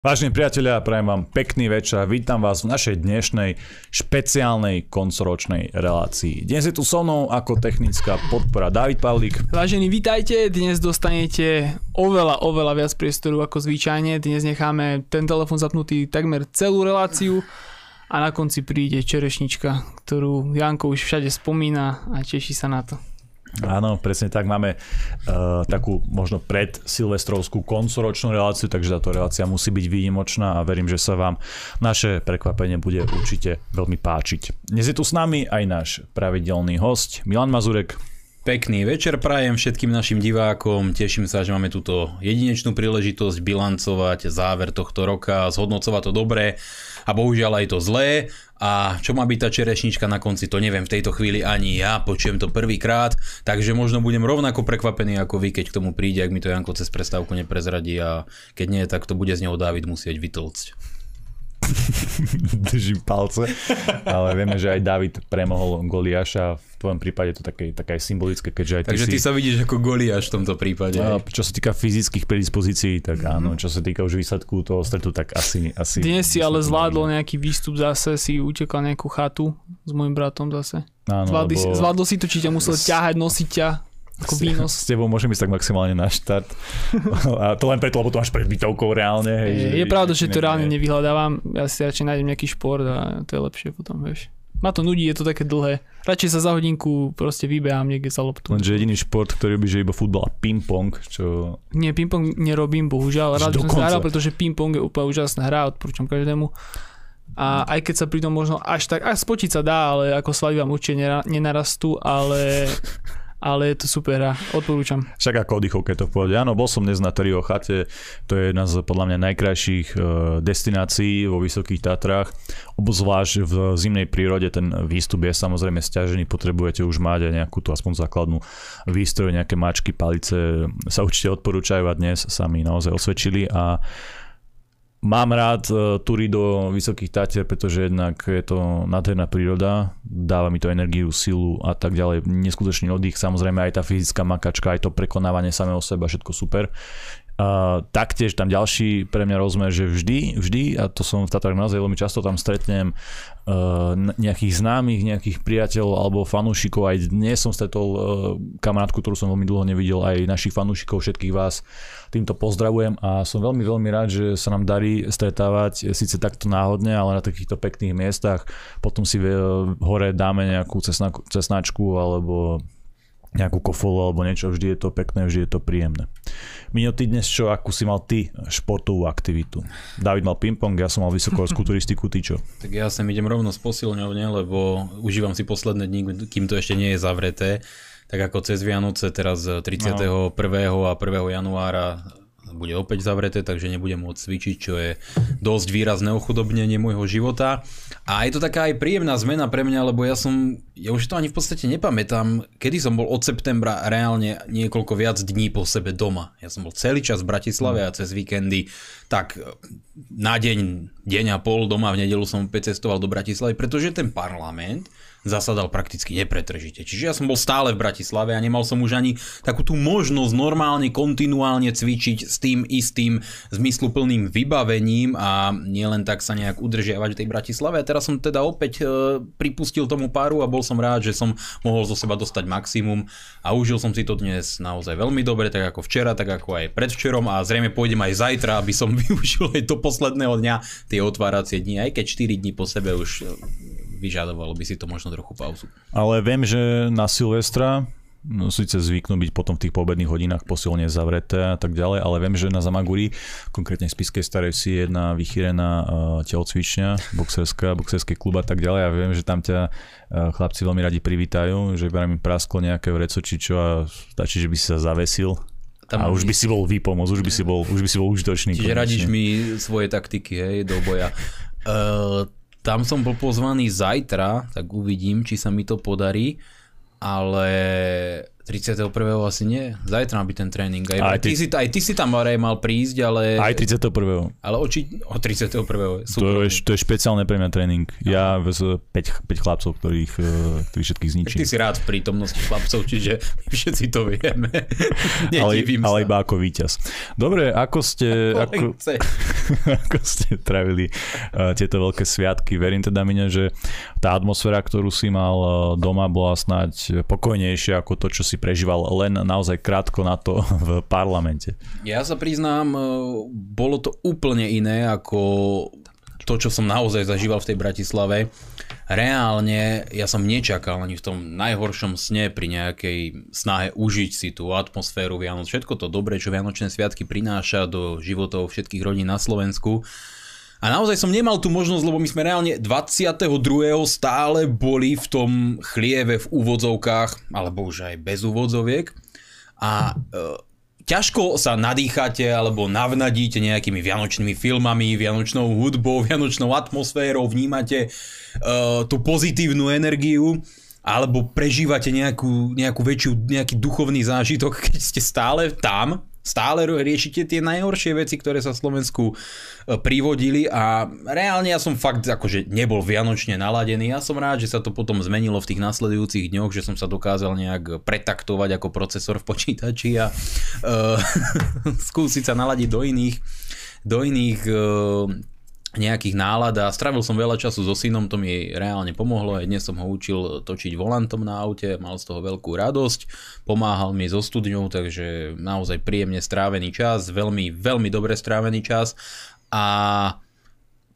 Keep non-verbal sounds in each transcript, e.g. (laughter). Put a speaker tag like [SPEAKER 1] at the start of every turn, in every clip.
[SPEAKER 1] Vážení priatelia, prajem vám pekný večer. Vítam vás v našej dnešnej špeciálnej koncoročnej relácii. Dnes je tu so mnou ako technická podpora David Pavlík.
[SPEAKER 2] Vážení, vítajte. Dnes dostanete oveľa, oveľa viac priestoru ako zvyčajne. Dnes necháme ten telefon zapnutý takmer celú reláciu a na konci príde čerešnička, ktorú Janko už všade spomína a teší sa na to.
[SPEAKER 1] Áno, presne tak. Máme uh, takú možno pred silvestrovskú koncoročnú reláciu, takže táto relácia musí byť výnimočná a verím, že sa vám naše prekvapenie bude určite veľmi páčiť. Dnes je tu s nami aj náš pravidelný host Milan Mazurek.
[SPEAKER 3] Pekný večer prajem všetkým našim divákom. Teším sa, že máme túto jedinečnú príležitosť bilancovať záver tohto roka, zhodnocovať to dobré a bohužiaľ aj to zlé. A čo má byť tá čerešnička na konci, to neviem v tejto chvíli ani ja, počujem to prvýkrát, takže možno budem rovnako prekvapený ako vy, keď k tomu príde, ak mi to Janko cez prestávku neprezradí a keď nie, tak to bude z neho David musieť vytlcť. (laughs)
[SPEAKER 1] držím palce, ale vieme, že aj David premohol Goliáša, v tvojom prípade to také, také symbolické, keďže aj
[SPEAKER 3] ty Takže
[SPEAKER 1] ty
[SPEAKER 3] si... sa vidíš ako Goliáš v tomto prípade.
[SPEAKER 1] A, čo sa týka fyzických predispozícií, tak mm-hmm. áno, čo sa týka už výsledku toho stretu, tak asi... asi
[SPEAKER 2] Dnes si ale zvládol nejaký výstup zase, si utekal nejakú chatu s môjim bratom zase. Áno, zvládli, lebo... Zvládol si to, či ťa musel ťahať, nosiť ťa ako výnos.
[SPEAKER 1] S tebou môžem ísť tak maximálne na štart. A to len preto, lebo to máš pred bytovkou reálne. Hej,
[SPEAKER 2] je, že, je pravda, že to reálne nevyhľadávam. Ja si radšej nájdem nejaký šport a to je lepšie potom, vieš. Ma to nudí, je to také dlhé. Radšej sa za hodinku proste vybehám niekde za loptu.
[SPEAKER 1] Lenže jediný šport, ktorý by že iba futbal a ping-pong, čo...
[SPEAKER 2] Nie, ping-pong nerobím, bohužiaľ. Rád som zahral, pretože ping-pong je úplne úžasná hra, odporúčam každému. A aj keď sa pri tom možno až tak, až spočiť sa dá, ale ako svaly vám určite nenarastú, ale ale je to super a odporúčam.
[SPEAKER 1] Však ako oddychovke to v pohode. Áno, bol som dnes na Terio chate, to je jedna z podľa mňa najkrajších e, destinácií vo Vysokých Tatrách, obzvlášť v zimnej prírode ten výstup je samozrejme stiažený, potrebujete už mať aj nejakú tú aspoň základnú výstroj, nejaké mačky, palice sa určite odporúčajú a dnes sa mi naozaj osvedčili a Mám rád uh, túry do Vysokých Tatier, pretože jednak je to nádherná príroda, dáva mi to energiu, silu a tak ďalej. Neskutočný oddych, samozrejme aj tá fyzická makačka, aj to prekonávanie samého seba, všetko super. Taktiež tam ďalší pre mňa rozmer, že vždy, vždy, a to som v Tatrách naozaj veľmi často tam stretnem uh, nejakých známych, nejakých priateľov alebo fanúšikov. Aj dnes som stretol uh, kamarátku, ktorú som veľmi dlho nevidel, aj našich fanúšikov, všetkých vás týmto pozdravujem a som veľmi, veľmi rád, že sa nám darí stretávať síce takto náhodne, ale na takýchto pekných miestach. Potom si uh, hore dáme nejakú cesnačku alebo nejakú kofolu alebo niečo, vždy je to pekné, vždy je to príjemné. Mino, ty dnes čo, akú si mal ty športovú aktivitu? David mal ping-pong, ja som mal vysokohorskú turistiku, ty čo? (laughs)
[SPEAKER 3] Tak ja sem idem rovno s posilňovne, lebo užívam si posledné dní, kým to ešte nie je zavreté. Tak ako cez Vianoce teraz 31. No. a 1. januára bude opäť zavreté, takže nebudem môcť cvičiť, čo je dosť výrazné ochudobnenie môjho života. A je to taká aj príjemná zmena pre mňa, lebo ja som, ja už to ani v podstate nepamätám, kedy som bol od septembra reálne niekoľko viac dní po sebe doma. Ja som bol celý čas v Bratislave a cez víkendy tak na deň, deň a pol doma v nedelu som opäť cestoval do Bratislavy, pretože ten parlament zasadal prakticky nepretržite. Čiže ja som bol stále v Bratislave a nemal som už ani takú tú možnosť normálne, kontinuálne cvičiť s tým istým zmysluplným vybavením a nielen tak sa nejak udržiavať v tej Bratislave. A teraz som teda opäť e, pripustil tomu páru a bol som rád, že som mohol zo seba dostať maximum a užil som si to dnes naozaj veľmi dobre, tak ako včera, tak ako aj predvčerom a zrejme pôjdem aj zajtra, aby som (laughs) využil aj do posledného dňa tie otváracie dni, aj keď 4 dní po sebe už vyžadovalo by si to možno trochu pauzu.
[SPEAKER 1] Ale viem, že na Silvestra no, síce zvyknú byť potom v tých pobedných hodinách posilne zavreté a tak ďalej, ale viem, že na Zamaguri, konkrétne v Spiskej starej si je jedna vychýrená uh, telocvičňa, boxerská, boxerský klub a tak ďalej a viem, že tam ťa uh, chlapci veľmi radi privítajú, že iba mi prasklo nejaké vreco či čo a stačí, že by si sa zavesil tam a už by si bol výpomoc, už by si bol, už by si bol užitočný.
[SPEAKER 3] Čiže konečne. radíš mi svoje taktiky, hej, do boja. Uh, (laughs) tam som bol pozvaný zajtra, tak uvidím, či sa mi to podarí, ale 31. asi nie. Zajtra má byť ten tréning. Aj, aj, ty, ty, si, aj ty si tam Marej mal prísť, ale...
[SPEAKER 1] Aj 31.
[SPEAKER 3] Ale oči... O 31.
[SPEAKER 1] Super. To, je, to je špeciálne pre mňa tréning. Ja z 5, 5 chlapcov, ktorých, eh, ktorých všetkých zničím.
[SPEAKER 3] ty si rád v prítomnosti chlapcov, čiže my všetci to vieme. (laughs)
[SPEAKER 1] ale, ale iba ako víťaz. Dobre, ako ste... Ako, ako (laughs) ste travili uh, tieto veľké sviatky? Verím teda, Mine, že tá atmosféra, ktorú si mal uh, doma, bola snáď pokojnejšia ako to, čo si prežíval len naozaj krátko na to (laughs) v parlamente.
[SPEAKER 3] Ja sa priznám, e, bolo to úplne iné ako to, čo som naozaj zažíval v tej Bratislave. Reálne ja som nečakal ani v tom najhoršom sne pri nejakej snahe užiť si tú atmosféru Vianoc. Všetko to dobré, čo Vianočné sviatky prináša do životov všetkých rodín na Slovensku. A naozaj som nemal tú možnosť, lebo my sme reálne 22. stále boli v tom chlieve v úvodzovkách, alebo už aj bez úvodzoviek. A e, ťažko sa nadýchate alebo navnadíte nejakými vianočnými filmami, vianočnou hudbou, (laughs) vianočnou atmosférou, vnímate e, tú pozitívnu energiu alebo prežívate nejakú, nejakú väčšiu, nejaký duchovný zážitok, (laughs) keď ste stále tam stále riešite tie najhoršie veci, ktoré sa Slovensku e, privodili a reálne ja som fakt akože nebol vianočne naladený. Ja som rád, že sa to potom zmenilo v tých nasledujúcich dňoch, že som sa dokázal nejak pretaktovať ako procesor v počítači a uh, (laughs) skúsiť sa naladiť do iných do iných uh, nejakých nálad a stravil som veľa času so synom, to mi reálne pomohlo, aj dnes som ho učil točiť volantom na aute, mal z toho veľkú radosť, pomáhal mi so studňou, takže naozaj príjemne strávený čas, veľmi, veľmi dobre strávený čas. A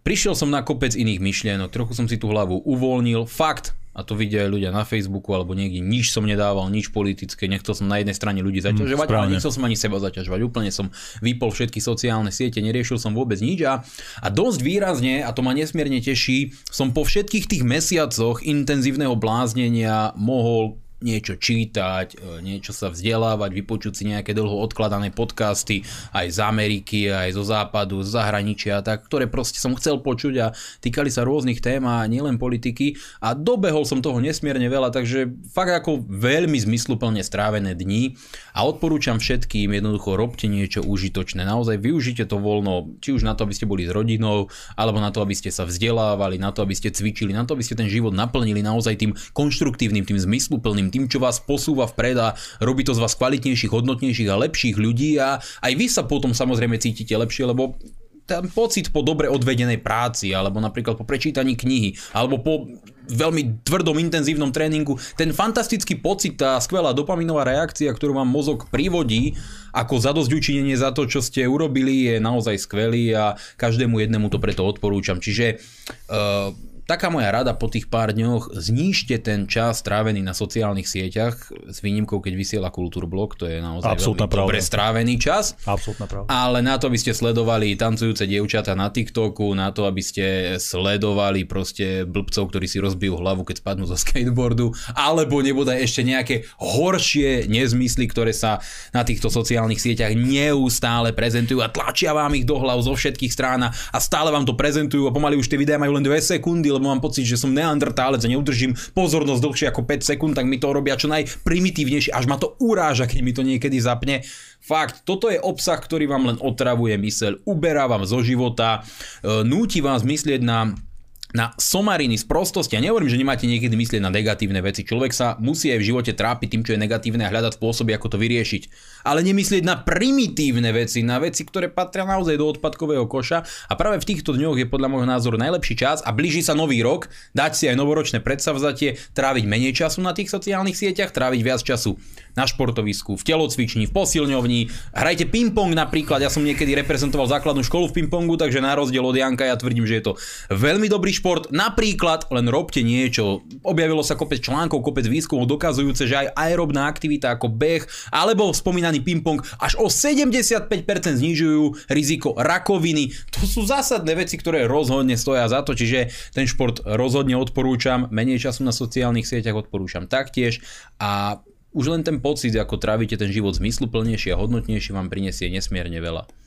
[SPEAKER 3] prišiel som na kopec iných myšlienok, trochu som si tú hlavu uvoľnil, fakt, a to vidia aj ľudia na Facebooku alebo niekde, nič som nedával, nič politické, nechcel som na jednej strane ľudí mm, zaťažovať, mm, ale nechcel som ani seba zaťažovať, úplne som vypol všetky sociálne siete, neriešil som vôbec nič a, a dosť výrazne, a to ma nesmierne teší, som po všetkých tých mesiacoch intenzívneho bláznenia mohol niečo čítať, e, niečo sa vzdelávať, vypočuť si nejaké dlho odkladané podcasty aj z Ameriky, aj zo západu, z zahraničia, tak, ktoré proste som chcel počuť a týkali sa rôznych tém a nielen politiky. A dobehol som toho nesmierne veľa, takže fakt ako veľmi zmysluplne strávené dni a odporúčam všetkým jednoducho robte niečo užitočné, naozaj využite to voľno, či už na to, aby ste boli s rodinou, alebo na to, aby ste sa vzdelávali, na to, aby ste cvičili, na to, aby ste ten život naplnili naozaj tým konštruktívnym, tým zmysluplným, tým, čo vás posúva vpred a robí to z vás kvalitnejších, hodnotnejších a lepších ľudí a aj vy sa potom samozrejme cítite lepšie, lebo ten pocit po dobre odvedenej práci, alebo napríklad po prečítaní knihy, alebo po veľmi tvrdom, intenzívnom tréningu, ten fantastický pocit, tá skvelá dopaminová reakcia, ktorú vám mozog privodí ako zadosť učinenie za to, čo ste urobili, je naozaj skvelý a každému jednému to preto odporúčam. Čiže uh, taká moja rada po tých pár dňoch, znížte ten čas strávený na sociálnych sieťach, s výnimkou, keď vysiela Kultúrblok, to je naozaj Absolutná veľmi dobre strávený čas.
[SPEAKER 1] Absolutná pravda.
[SPEAKER 3] Ale na to, aby ste sledovali tancujúce dievčata na TikToku, na to, aby ste sledovali proste blbcov, ktorí si rozbijú hlavu, keď spadnú zo skateboardu, alebo nebodaj ešte nejaké horšie nezmysly, ktoré sa na týchto sociálnych sieťach neustále prezentujú a tlačia vám ich do hlav zo všetkých strán a stále vám to prezentujú a pomaly už tie videá majú len 2 sekundy, lebo mám pocit, že som neandertálec a neudržím pozornosť dlhšie ako 5 sekúnd, tak mi to robia čo najprimitívnejšie, až ma to uráža, keď mi to niekedy zapne. Fakt, toto je obsah, ktorý vám len otravuje myseľ, uberá vám zo života, e, núti vás myslieť na na somariny z prostosti. Ja nehovorím, že nemáte niekedy myslieť na negatívne veci. Človek sa musí aj v živote trápiť tým, čo je negatívne a hľadať spôsoby, ako to vyriešiť. Ale nemyslieť na primitívne veci, na veci, ktoré patria naozaj do odpadkového koša. A práve v týchto dňoch je podľa môjho názoru najlepší čas a blíži sa nový rok, dať si aj novoročné predsavzatie, tráviť menej času na tých sociálnych sieťach, tráviť viac času na športovisku, v telocvični, v posilňovni. Hrajte ping-pong napríklad, ja som niekedy reprezentoval základnú školu v ping-pongu, takže na rozdiel od Janka ja tvrdím, že je to veľmi dobrý šport. Napríklad len robte niečo. Objavilo sa kopec článkov, kopec výskumov dokazujúce, že aj aerobná aktivita ako beh alebo spomínaný ping-pong až o 75% znižujú riziko rakoviny. To sú zásadné veci, ktoré rozhodne stoja za to, čiže ten šport rozhodne odporúčam. Menej času na sociálnych sieťach odporúčam taktiež a už len ten pocit, ako trávite ten život zmysluplnejší a hodnotnejší, vám prinesie nesmierne veľa.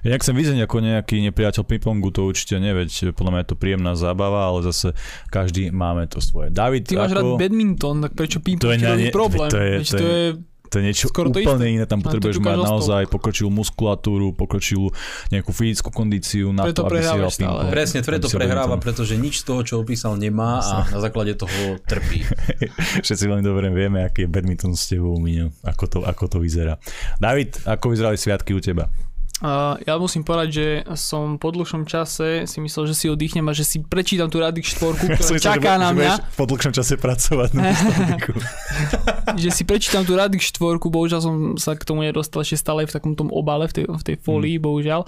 [SPEAKER 1] Ja nechcem vyzerať ako nejaký nepriateľ pingpongu, to určite neveď, podľa mňa je to príjemná zábava, ale zase každý máme to svoje. David,
[SPEAKER 2] Ty máš
[SPEAKER 1] ako...
[SPEAKER 2] rád badminton, tak prečo ping-pong
[SPEAKER 1] To je ne-
[SPEAKER 2] problém?
[SPEAKER 1] to je- to
[SPEAKER 2] to
[SPEAKER 1] je-
[SPEAKER 2] je
[SPEAKER 1] To je niečo
[SPEAKER 2] Skoro to
[SPEAKER 1] úplne
[SPEAKER 2] isté.
[SPEAKER 1] iné, tam potrebuješ mať naozaj pokročilú muskulatúru, pokročilú nejakú fyzickú kondíciu na
[SPEAKER 2] Preto
[SPEAKER 1] to, aby si hral ping-pong.
[SPEAKER 3] Presne, preto prehráva,
[SPEAKER 1] badminton.
[SPEAKER 3] pretože nič z toho, čo opísal, nemá a na základe toho trpí. (laughs)
[SPEAKER 1] Všetci veľmi dobre vieme, aký je badminton s tebou, Miňo, ako to, ako to vyzerá. David, ako vyzerali sviatky u teba?
[SPEAKER 2] Uh, ja musím povedať, že som po dlhšom čase si myslel, že si oddychnem a že si prečítam tú Radik 4, ktorá (laughs)
[SPEAKER 1] myslel,
[SPEAKER 2] čaká
[SPEAKER 1] že,
[SPEAKER 2] na mňa.
[SPEAKER 1] po dlhšom čase pracovať na (laughs) (laughs)
[SPEAKER 2] že si prečítam tú Radik 4, bohužiaľ som sa k tomu nedostal ešte stále v takom tom obale, v tej, v tej folii, bohužiaľ.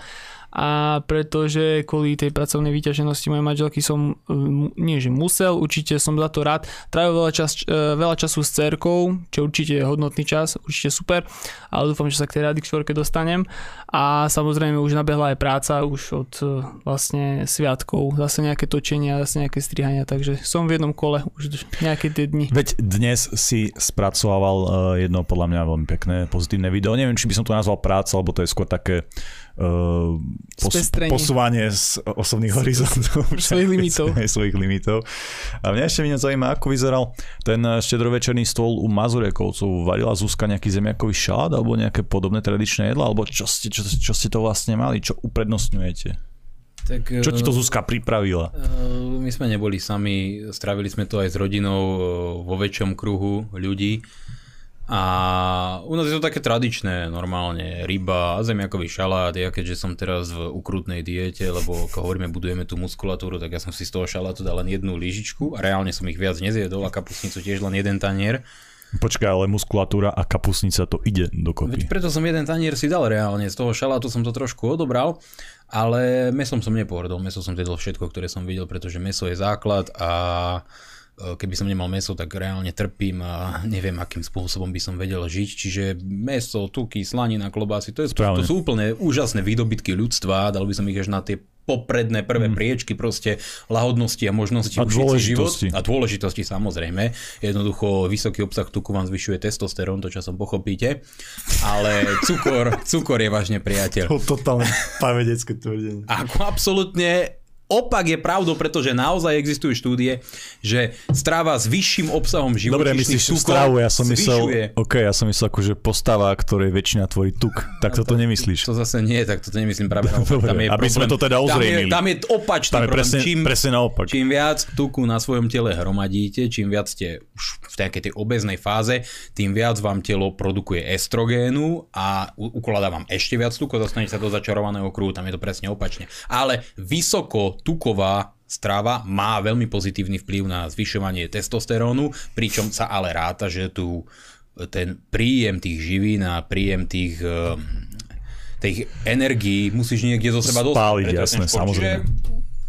[SPEAKER 2] A pretože kvôli tej pracovnej vyťaženosti mojej manželky som, um, nie že musel, určite som za to rád, trávil veľa, čas, eh, veľa času s cerkou, čo určite je hodnotný čas, určite super, ale dúfam, že sa k tej Radik 4 dostanem. A samozrejme už nabehla aj práca už od eh, vlastne sviatkov, zase nejaké točenia, zase nejaké strihania, takže som v jednom kole už nejaké tie dni.
[SPEAKER 1] Veď dnes si spracovával uh, jedno podľa mňa veľmi pekné pozitívne video. Neviem, či by som to nazval práca, alebo to je skôr také pos-
[SPEAKER 2] Spestrenie.
[SPEAKER 1] posúvanie z osobných horizontov.
[SPEAKER 2] Svojich (laughs) limitov.
[SPEAKER 1] Aj svojich limitov. A mňa ešte mňa zaujíma, ako vyzeral ten eh, štedrovečerný stôl u Mazurekovcov. Varila Zuzka nejaký zemiakový šalát alebo nejaké podobné tradičné jedla? Alebo čo ste, čo, čo ste to vlastne mali? Čo uprednostňujete?
[SPEAKER 3] Tak,
[SPEAKER 1] Čo ti to
[SPEAKER 3] eh,
[SPEAKER 1] Zuzka pripravila?
[SPEAKER 3] eh, My sme neboli sami, strávili sme to aj s rodinou eh, vo väčšom kruhu ľudí. A u nás je to také tradičné, normálne ryba, zemiakový šalát. Ja keďže som teraz v ukrutnej diete, lebo ako hovoríme, budujeme tú muskulatúru, tak ja som si z toho šalátu dal len jednu lyžičku a reálne som ich viac nezjedol a kapusnicu tiež len jeden tanier.
[SPEAKER 1] Počkaj, ale muskulatúra a kapusnica to ide dokopy.
[SPEAKER 3] Veď preto som jeden tanier si dal reálne, z toho šalátu som to trošku odobral, ale mesom som nepohrdol, meso som jedol všetko, ktoré som videl, pretože meso je základ a keby som nemal meso, tak reálne trpím a neviem, akým spôsobom by som vedel žiť. Čiže meso, tuky, slanina, klobásy, to, je, to, to sú úplne úžasné výdobytky ľudstva, dal by som ich až na tie popredné prvé priečky proste lahodnosti a možnosti
[SPEAKER 1] A
[SPEAKER 3] si život.
[SPEAKER 1] dôležitosti.
[SPEAKER 3] A dôležitosti samozrejme. Jednoducho vysoký obsah tuku vám zvyšuje testosterón, to časom pochopíte. Ale cukor, cukor je vážne priateľ.
[SPEAKER 1] To totálne pavedecké tvrdenie.
[SPEAKER 3] Ako absolútne opak je pravdou, pretože naozaj existujú štúdie, že strava s vyšším obsahom
[SPEAKER 1] Dobre,
[SPEAKER 3] živočíšnych
[SPEAKER 1] myslíš
[SPEAKER 3] tukov
[SPEAKER 1] stravu, ja som myslel,
[SPEAKER 3] zvyšuje.
[SPEAKER 1] OK, ja som myslel akože postava, ktorej väčšina tvorí tuk. Tak toto nemyslíš.
[SPEAKER 3] To zase nie, tak toto nemyslím práve (laughs) naopak.
[SPEAKER 1] Dobre,
[SPEAKER 3] Tam je
[SPEAKER 1] aby sme
[SPEAKER 3] problém-
[SPEAKER 1] to teda
[SPEAKER 3] tam je, tam je opačný
[SPEAKER 1] Tam je
[SPEAKER 3] problém.
[SPEAKER 1] presne,
[SPEAKER 3] čím,
[SPEAKER 1] presne naopak.
[SPEAKER 3] Čím viac tuku na svojom tele hromadíte, čím viac ste už v takej tej obeznej fáze, tým viac vám telo produkuje estrogénu a ukladá vám ešte viac tuku, dostanete sa do začarovaného kruhu, tam je to presne opačne. Ale vysoko tuková strava má veľmi pozitívny vplyv na zvyšovanie testosterónu, pričom sa ale ráta, že tu ten príjem tých živín a príjem tých eh, tých energií musíš niekde zo seba dostať.
[SPEAKER 1] Spáliť,
[SPEAKER 3] ten
[SPEAKER 1] jasné,
[SPEAKER 3] šport.
[SPEAKER 1] samozrejme.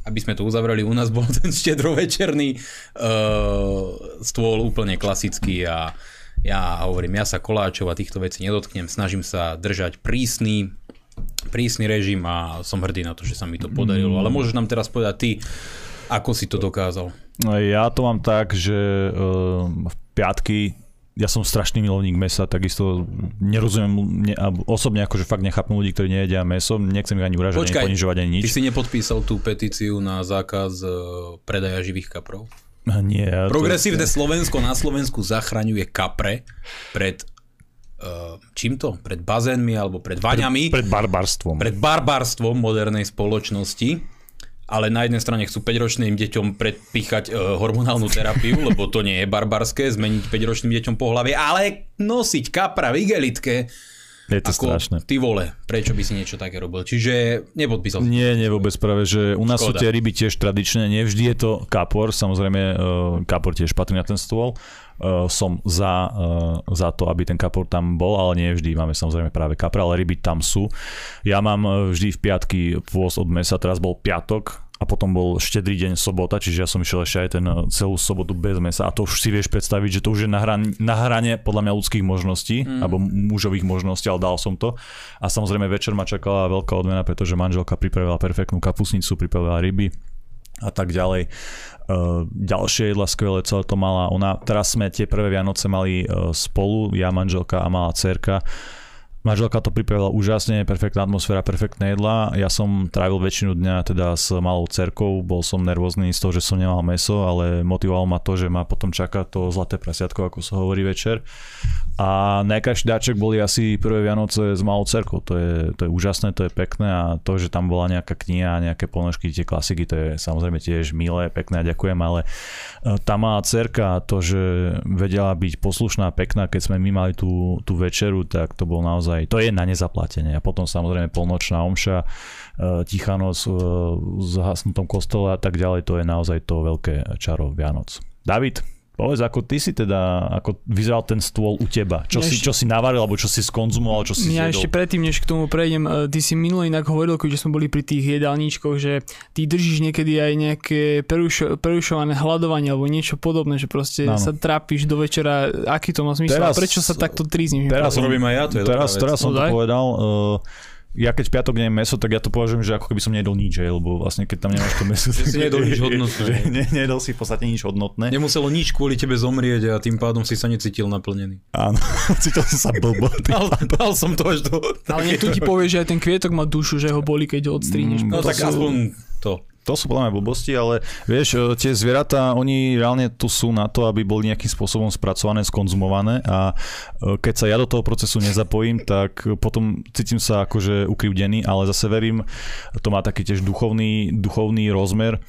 [SPEAKER 3] Aby sme to uzavreli, u nás bol (laughs) ten štedrovečerný uh, stôl úplne klasický a ja hovorím, ja sa koláčov a týchto vecí nedotknem, snažím sa držať prísny prísny režim a som hrdý na to, že sa mi to podarilo. Ale môžeš nám teraz povedať ty, ako si to dokázal.
[SPEAKER 1] No, Ja to mám tak, že uh, v piatky ja som strašný milovník mesa, takisto nerozumiem, ne, osobne akože fakt nechápem ľudí, ktorí nejedia meso, nechcem ich ani uražať,
[SPEAKER 3] Počkaj,
[SPEAKER 1] ani ponižovať, ani nič.
[SPEAKER 3] Ty si nepodpísal tú petíciu na zákaz uh, predaja živých kaprov?
[SPEAKER 1] Nie, ja to-
[SPEAKER 3] Progresívne Slovensko na Slovensku zachraňuje kapre pred čím to? Pred bazénmi alebo pred vaňami?
[SPEAKER 1] Pred barbarstvom.
[SPEAKER 3] pred barbarstvom modernej spoločnosti, ale na jednej strane chcú 5-ročným deťom predpíchať e, hormonálnu terapiu, (laughs) lebo to nie je barbarské, zmeniť 5-ročným deťom pohlavie, ale nosiť kapra v igelitke,
[SPEAKER 1] Je to
[SPEAKER 3] ako
[SPEAKER 1] strašné.
[SPEAKER 3] ty vole, prečo by si niečo také robil? Čiže nepodpísal som.
[SPEAKER 1] Nie, nie vôbec práve, že u nás sú
[SPEAKER 3] Škoda.
[SPEAKER 1] tie ryby tiež tradičné, nevždy je to kapor, samozrejme uh, kapor tiež patrí na ten stôl. Uh, som za, uh, za to, aby ten kapor tam bol, ale nie vždy máme samozrejme práve kapra, ale ryby tam sú. Ja mám vždy v piatky pôs od mesa, teraz bol piatok a potom bol štedrý deň sobota, čiže ja som išiel ešte aj ten uh, celú sobotu bez mesa a to už si vieš predstaviť, že to už je na, hran- na hrane podľa mňa ľudských možností, mm. alebo mužových možností, ale dal som to. A samozrejme večer ma čakala veľká odmena, pretože manželka pripravila perfektnú kapusnicu, pripravila ryby a tak ďalej. Uh, ďalšie jedla skvelé, celé to mala ona. Teraz sme tie prvé Vianoce mali uh, spolu, ja, manželka a malá cerka Manželka to pripravila úžasne, perfektná atmosféra, perfektné jedla. Ja som trávil väčšinu dňa teda s malou cerkou, bol som nervózny z toho, že som nemal meso, ale motivovalo ma to, že ma potom čaká to zlaté prasiatko, ako sa hovorí večer. A najkrajší dáček boli asi prvé Vianoce s malou cerkou. To je, to je úžasné, to je pekné a to, že tam bola nejaká kniha nejaké ponožky, tie klasiky, to je samozrejme tiež milé, pekné a ďakujem, ale e, tá malá cerka, to, že vedela byť poslušná, pekná, keď sme my mali tú, tú večeru, tak to bol naozaj naozaj, to je na nezaplatenie. A potom samozrejme polnočná omša, e, tichá noc v e, zhasnutom kostole a tak ďalej, to je naozaj to veľké čaro Vianoc. David, Povedz, ako ty si teda, ako vyzeral ten stôl u teba? Čo, si, čo si navaril, alebo čo si skonzumoval, čo si
[SPEAKER 2] Ja
[SPEAKER 1] ešte
[SPEAKER 2] predtým, než k tomu prejdem, e, ty si minulý inak hovoril, keď sme boli pri tých jedálničkoch, že ty držíš niekedy aj nejaké perušo, perušované hľadovanie alebo niečo podobné, že proste ano. sa trápiš do večera, aký to má zmysel teraz, a prečo sa takto trízniš?
[SPEAKER 3] Teraz robím aj ja, to je
[SPEAKER 1] teraz, teraz som no, to povedal. Uh, ja keď v piatok nejem meso, tak ja to považujem, že ako keby som nejedol nič, lebo vlastne keď tam nemáš to meso, (laughs)
[SPEAKER 3] tak si nejedol nič (laughs) hodnotné. Že
[SPEAKER 1] ne, nejedol si v podstate nič hodnotné.
[SPEAKER 3] Nemuselo nič kvôli tebe zomrieť a tým pádom si sa necítil naplnený.
[SPEAKER 1] Áno, (laughs) cítil som sa blbo.
[SPEAKER 3] Dal, dal som to až do...
[SPEAKER 2] Ale niekto ti povie, že aj ten kvietok má dušu, že ho boli, keď ho odstríniš.
[SPEAKER 3] Mm, no tak sú... aspoň to
[SPEAKER 1] to sú podľa mňa blbosti, ale vieš, e, tie zvieratá, oni reálne tu sú na to, aby boli nejakým spôsobom spracované, skonzumované a e, keď sa ja do toho procesu nezapojím, tak potom cítim sa akože ukrivdený, ale zase verím, to má taký tiež duchovný, duchovný rozmer,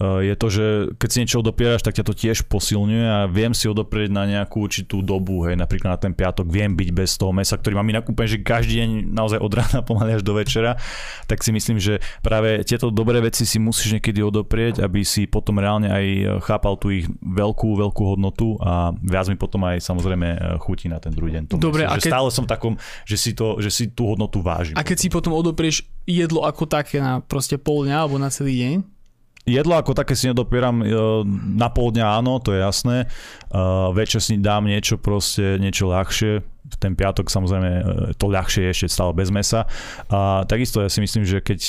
[SPEAKER 1] je to, že keď si niečo odopieraš, tak ťa to tiež posilňuje a viem si odoprieť na nejakú určitú dobu, hej, napríklad na ten piatok viem byť bez toho mesa, ktorý mám inak úplne, že každý deň naozaj od rána (laughs) pomaly až do večera, tak si myslím, že práve tieto dobré veci si musíš niekedy odoprieť, aby si potom reálne aj chápal tú ich veľkú, veľkú hodnotu a viac mi potom aj samozrejme eh, chutí na ten druhý deň.
[SPEAKER 2] Dobre,
[SPEAKER 1] myslím, a keď... stále som takom, že si, to, že si tú hodnotu vážim.
[SPEAKER 2] A keď potom. si potom odoprieš jedlo ako také na proste pol dňa alebo na celý deň?
[SPEAKER 1] Jedlo ako také si nedopieram e, na pol dňa áno, to je jasné. E, večer si dám niečo proste, niečo ľahšie. Ten piatok samozrejme e, to ľahšie je ešte stále bez mesa. A takisto ja si myslím, že keď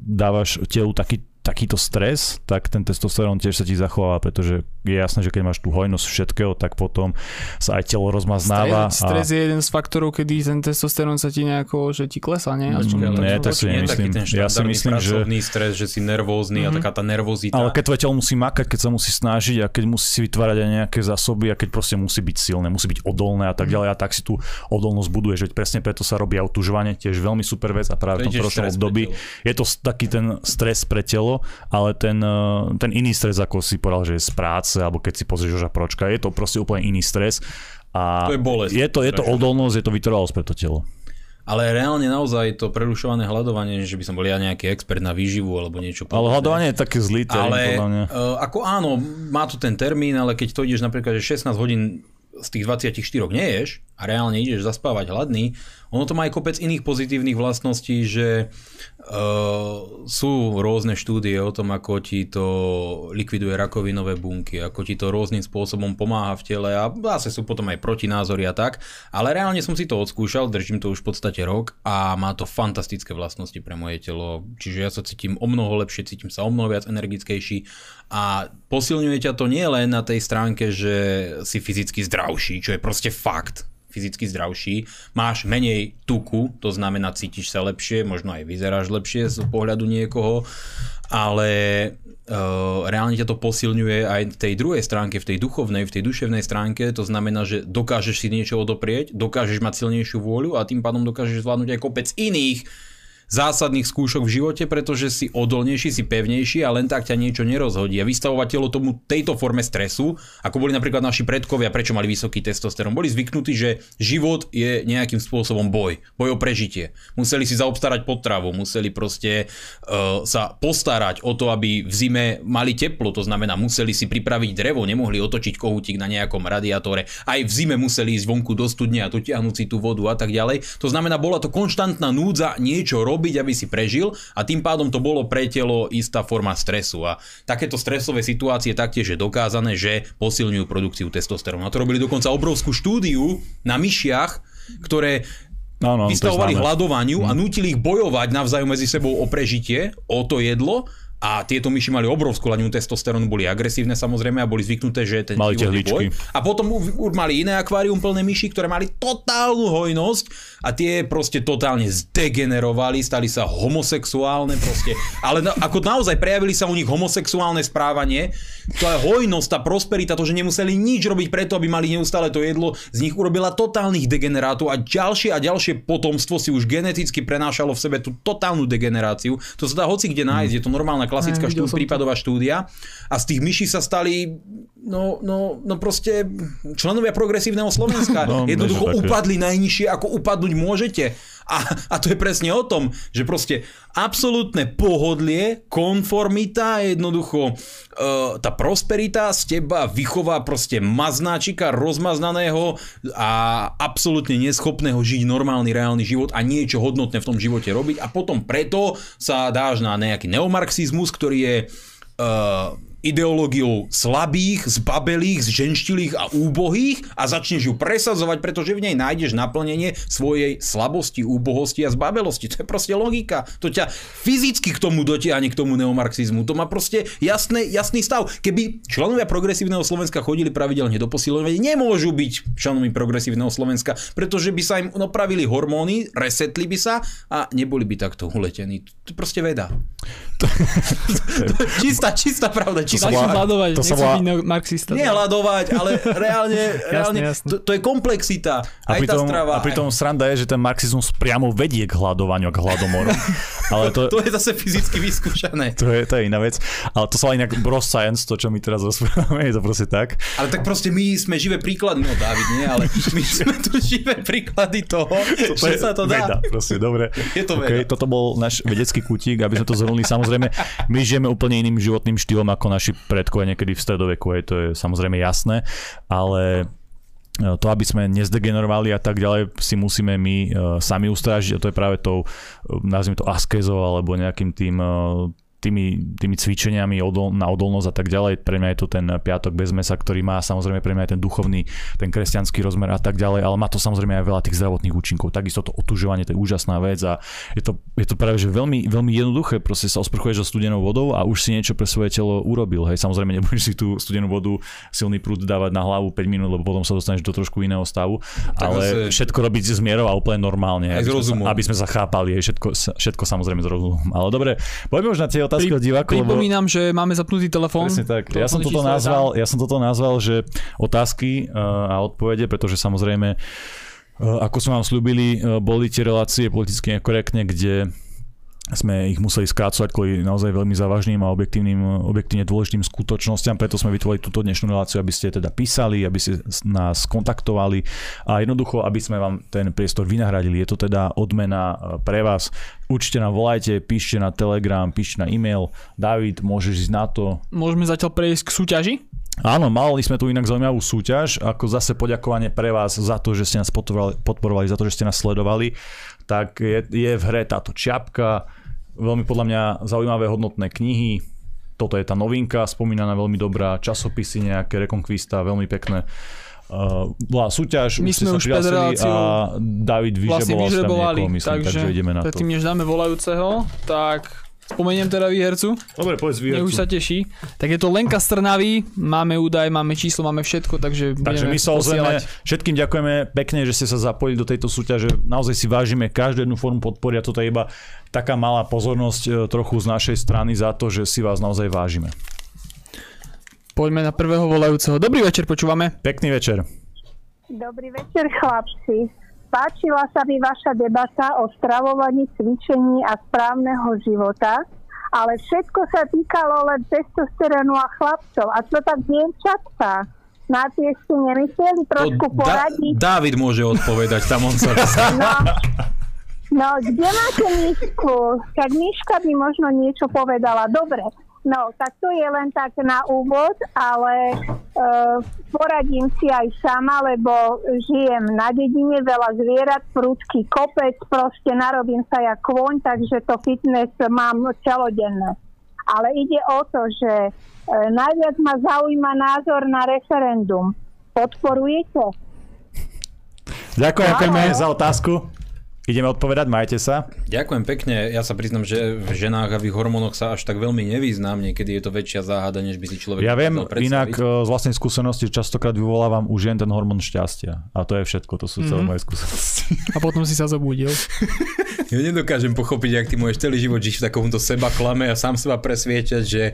[SPEAKER 1] dávaš telu taký takýto stres, tak ten testosterón tiež sa ti zachováva, pretože je jasné, že keď máš tú hojnosť všetkého, tak potom sa aj telo rozmaznáva.
[SPEAKER 2] Stres, stres a... je jeden z faktorov, kedy ten testosterón sa ti nejako, že ti klesá, nie?
[SPEAKER 1] Mm, nie, tak si nemyslím.
[SPEAKER 3] Ja si myslím, že... stres, že si nervózny mm-hmm. a mhm. taká tá nervozita.
[SPEAKER 1] Ale keď tvoje telo musí makať, keď sa musí snažiť a keď musí si vytvárať aj nejaké zásoby a keď proste musí byť silné, musí byť odolné a tak mhm. ďalej a tak si tú odolnosť buduje, že presne preto sa robí autužovanie, tiež veľmi super vec a práve v tom období je to taký ten stres pre telo ale ten, eh, ten iný stres, ako si povedal, že je z práce, alebo keď si pozrieš Joža Pročka, je to proste úplne iný stres. A
[SPEAKER 3] to je bolesť.
[SPEAKER 1] Je to, je to odolnosť, je to vytrvalosť pre to telo.
[SPEAKER 3] Ale reálne naozaj to prerušované hľadovanie, že by som bol ja nejaký expert na výživu alebo niečo
[SPEAKER 1] podobné. Ale hľadovanie je také zlý termín,
[SPEAKER 3] ale, podľa mňa. Uh, ako áno, má tu ten termín, ale keď to ideš napríklad, že 16 hodín z tých 24 neješ a reálne ideš zaspávať hladný, ono to má aj kopec iných pozitívnych vlastností, že Uh, sú rôzne štúdie o tom, ako ti to likviduje rakovinové bunky, ako ti to rôznym spôsobom pomáha v tele a zase sú potom aj protinázory a tak, ale reálne som si to odskúšal, držím to už v podstate rok a má to fantastické vlastnosti pre moje telo, čiže ja sa cítim o mnoho lepšie, cítim sa o mnoho viac energickejší a posilňuje ťa to nie len na tej stránke, že si fyzicky zdravší, čo je proste fakt, fyzicky zdravší, máš menej tuku, to znamená cítiš sa lepšie, možno aj vyzeráš lepšie z pohľadu niekoho, ale uh, reálne ťa to posilňuje aj v tej druhej stránke, v tej duchovnej, v tej duševnej stránke, to znamená, že dokážeš si niečo odoprieť, dokážeš mať silnejšiu vôľu a tým pádom dokážeš zvládnuť aj kopec iných zásadných skúšok v živote, pretože si odolnejší, si pevnejší a len tak ťa niečo nerozhodí. A vystavovať telo tomu tejto forme stresu, ako boli napríklad naši predkovia, prečo mali vysoký testosterón, boli zvyknutí, že život je nejakým spôsobom boj, boj o prežitie. Museli si zaobstarať potravu, museli proste uh, sa postarať o to, aby v zime mali teplo, to znamená museli si pripraviť drevo, nemohli otočiť kohútik na nejakom radiátore, aj v zime museli ísť vonku do studne a dotiahnuť si tú vodu a tak ďalej. To znamená, bola to konštantná núdza niečo robiť robiť, aby si prežil a tým pádom to bolo pre telo istá forma stresu. A takéto stresové situácie taktiež je dokázané, že posilňujú produkciu testosterónu. A to robili dokonca obrovskú štúdiu na myšiach, ktoré no, no, vystavovali hľadovaniu a mhm. nutili ich bojovať navzájom medzi sebou o prežitie, o to jedlo a tieto myši mali obrovskú hladinu testosterónu, boli agresívne samozrejme a boli zvyknuté, že ten
[SPEAKER 1] mali boj.
[SPEAKER 3] A potom mali iné akvárium plné myši, ktoré mali totálnu hojnosť a tie proste totálne zdegenerovali, stali sa homosexuálne proste. Ale na, ako naozaj prejavili sa u nich homosexuálne správanie, to je hojnosť, tá prosperita, to, že nemuseli nič robiť preto, aby mali neustále to jedlo, z nich urobila totálnych degenerátov a ďalšie a ďalšie potomstvo si už geneticky prenášalo v sebe tú totálnu degeneráciu. To sa dá hoci kde nájsť, je to normálna klasická štú, prípadová štúdia. A z tých myší sa stali no, no, no proste členovia progresívneho Slovenska. (laughs) No, Jednoducho upadli najnižšie, ako upadnúť môžete. A, a to je presne o tom, že proste absolútne pohodlie, konformita, jednoducho e, tá prosperita z teba vychová proste maznáčika rozmaznaného a absolútne neschopného žiť normálny reálny život a niečo hodnotné v tom živote robiť a potom preto sa dáš na nejaký neomarxizmus, ktorý je uh, ideológiou slabých, zbabelých, zženštilých a úbohých a začneš ju presadzovať, pretože v nej nájdeš naplnenie svojej slabosti, úbohosti a zbabelosti. To je proste logika. To ťa fyzicky k tomu dotiahne, k tomu neomarxizmu. To má proste jasný, jasný stav. Keby členovia progresívneho Slovenska chodili pravidelne do posilovania, nemôžu byť členmi progresívneho Slovenska, pretože by sa im napravili hormóny, resetli by sa a neboli by takto uletení. To je proste veda. (laughs) čistá, čistá pravda,
[SPEAKER 2] to sa volá, hľadovať, to sa volá, marxista.
[SPEAKER 3] Nie hľadovať, ale (laughs) reálne, reálne jasne, jasne. To, to je komplexita. A aj pritom, tá strava.
[SPEAKER 1] A pritom aj... sranda je, že ten marxizmus priamo vedie k hľadovaniu, k hladomoru. (laughs) ale to,
[SPEAKER 3] to je zase fyzicky vyskúšané.
[SPEAKER 1] To je, to je iná vec. Ale to sa inak bros science, to čo my teraz rozprávame, je to proste tak.
[SPEAKER 3] Ale tak proste my sme živé príklady, no David nie, ale my (laughs) sme tu živé príklady toho, to že sa to dá.
[SPEAKER 1] Veda, proste, dobre.
[SPEAKER 3] Je to veda. Okay,
[SPEAKER 1] toto bol náš vedecký kutík, aby sme to zhrnuli. Samozrejme, my žijeme úplne iným životným štýlom ako naši predkovia niekedy v stredoveku, aj to je samozrejme jasné, ale e, to, aby sme nezdegenerovali a tak ďalej, si musíme my uh, sami ustrážiť a to je práve tou, nazvime to askezou alebo nejakým tým tými, tými cvičeniami odol, na odolnosť a tak ďalej. Pre mňa je to ten piatok bez mesa, ktorý má samozrejme pre mňa aj ten duchovný, ten kresťanský rozmer a tak ďalej, ale má to samozrejme aj veľa tých zdravotných účinkov. Takisto to otužovanie, to je úžasná vec a je to, je to práve že veľmi, veľmi jednoduché, proste sa osprchuješ so studenou vodou a už si niečo pre svoje telo urobil. Hej, samozrejme nebudeš si tú studenú vodu silný prúd dávať na hlavu 5 minút, lebo potom sa dostaneš do trošku iného stavu, tak ale zase... všetko robiť z mierou a úplne normálne.
[SPEAKER 3] Aj
[SPEAKER 1] aby, sme, aby sme sa chápali, všetko, všetko samozrejme z rozumu. Ale dobre, poďme už na tie otázky od divákov.
[SPEAKER 2] Pripomínam, lebo... že máme zapnutý telefón.
[SPEAKER 1] Presne tak. Ja som, toto nazval, ja som toto nazval, že otázky uh, a odpovede, pretože samozrejme, uh, ako sme vám slúbili, uh, boli tie relácie politicky nekorektne, kde sme ich museli skrácovať kvôli naozaj veľmi závažným a objektívnym, objektívne dôležitým skutočnosťam, preto sme vytvorili túto dnešnú reláciu, aby ste teda písali, aby ste nás kontaktovali a jednoducho, aby sme vám ten priestor vynahradili. Je to teda odmena e, pre vás. Určite nám volajte, píšte na Telegram, píšte na e-mail. David, môžeš ísť na to.
[SPEAKER 2] Môžeme zatiaľ prejsť k súťaži?
[SPEAKER 1] Áno, mali sme tu inak zaujímavú súťaž, ako zase poďakovanie pre vás za to, že ste nás podporovali, podporovali za to, že ste nás sledovali tak je, je v hre táto čiapka, veľmi podľa mňa zaujímavé hodnotné knihy, toto je tá novinka, spomínaná veľmi dobrá, časopisy nejaké, Reconquista, veľmi pekné. Uh, bola súťaž,
[SPEAKER 2] My sme už a
[SPEAKER 1] David vlastne vyžreboval vlastne myslím, takže, takže ideme na to.
[SPEAKER 2] Predtým, než dáme volajúceho, tak Spomeniem teda výhercu.
[SPEAKER 1] Dobre, povedz výhercu.
[SPEAKER 2] Nech už sa teší. Tak je to Lenka Strnavý, máme údaj, máme číslo, máme všetko, takže
[SPEAKER 1] Takže my sa ozveme, všetkým ďakujeme pekne, že ste sa zapojili do tejto súťaže. Naozaj si vážime každú jednu formu podpory a toto je iba taká malá pozornosť e, trochu z našej strany za to, že si vás naozaj vážime.
[SPEAKER 2] Poďme na prvého volajúceho. Dobrý večer, počúvame.
[SPEAKER 1] Pekný večer.
[SPEAKER 4] Dobrý večer, chlapci. Páčila sa mi vaša debata o stravovaní, cvičení a správneho života, ale všetko sa týkalo len testosterónu a chlapcov. A čo tak dievčatka? Na tie ste nemysleli trošku to poradiť?
[SPEAKER 3] Da- David môže odpovedať, tam on sa...
[SPEAKER 4] no, no, kde máte Mišku? Tak Miška by možno niečo povedala. Dobre, No, tak to je len tak na úvod, ale e, poradím si aj sama, lebo žijem na dedine, veľa zvierat, prúdky, kopec, proste narobím sa jak kvoň, takže to fitness mám celodenné. Ale ide o to, že e, najviac ma zaujíma názor na referendum. Podporujete?
[SPEAKER 1] Ďakujeme za otázku. Ideme odpovedať, majte sa.
[SPEAKER 3] Ďakujem pekne. Ja sa priznam, že v ženách a v ich hormónoch sa až tak veľmi nevyznám. Niekedy je to väčšia záhada, než by si človek
[SPEAKER 1] Ja viem, inak e, z vlastnej skúsenosti častokrát vyvolávam u žien ten hormón šťastia. A to je všetko, to sú celé mm-hmm. moje skúsenosti.
[SPEAKER 2] A potom si sa zobudil. (laughs)
[SPEAKER 3] Ja nedokážem pochopiť, ak ty môžeš celý život žiť v takomto seba klame a sám seba presviečať, že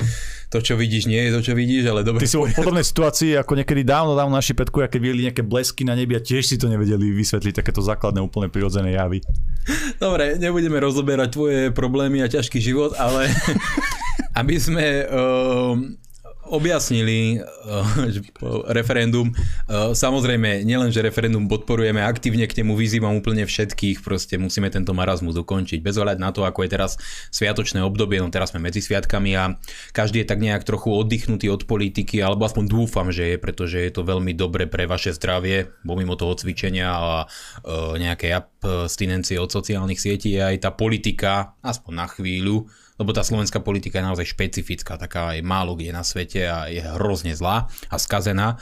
[SPEAKER 3] to, čo vidíš, nie je to, čo vidíš, ale dobre.
[SPEAKER 1] Ty si v (laughs) podobnej situácii, ako niekedy dávno, dávno naši petku, keď videli nejaké blesky na nebi a tiež si to nevedeli vysvetliť, takéto základné, úplne prirodzené javy. (laughs)
[SPEAKER 3] Dobre, nebudeme rozoberať tvoje problémy a ťažký život, ale (laughs) aby sme uh, objasnili (laughs) uh, referendum. Uh, samozrejme, nielen, že referendum podporujeme, aktívne k nemu vyzývam úplne všetkých, proste musíme tento marazmus ukončiť. Bez ohľadu na to, ako je teraz sviatočné obdobie, no teraz sme medzi sviatkami a každý je tak nejak trochu oddychnutý od politiky, alebo aspoň dúfam, že je, pretože je to veľmi dobre pre vaše zdravie, bo mimo toho cvičenia a uh, nejakej abstinencie od sociálnych sietí je aj tá politika, aspoň na chvíľu, lebo tá slovenská politika je naozaj špecifická, taká je málo kde na svete a je hrozne zlá a skazená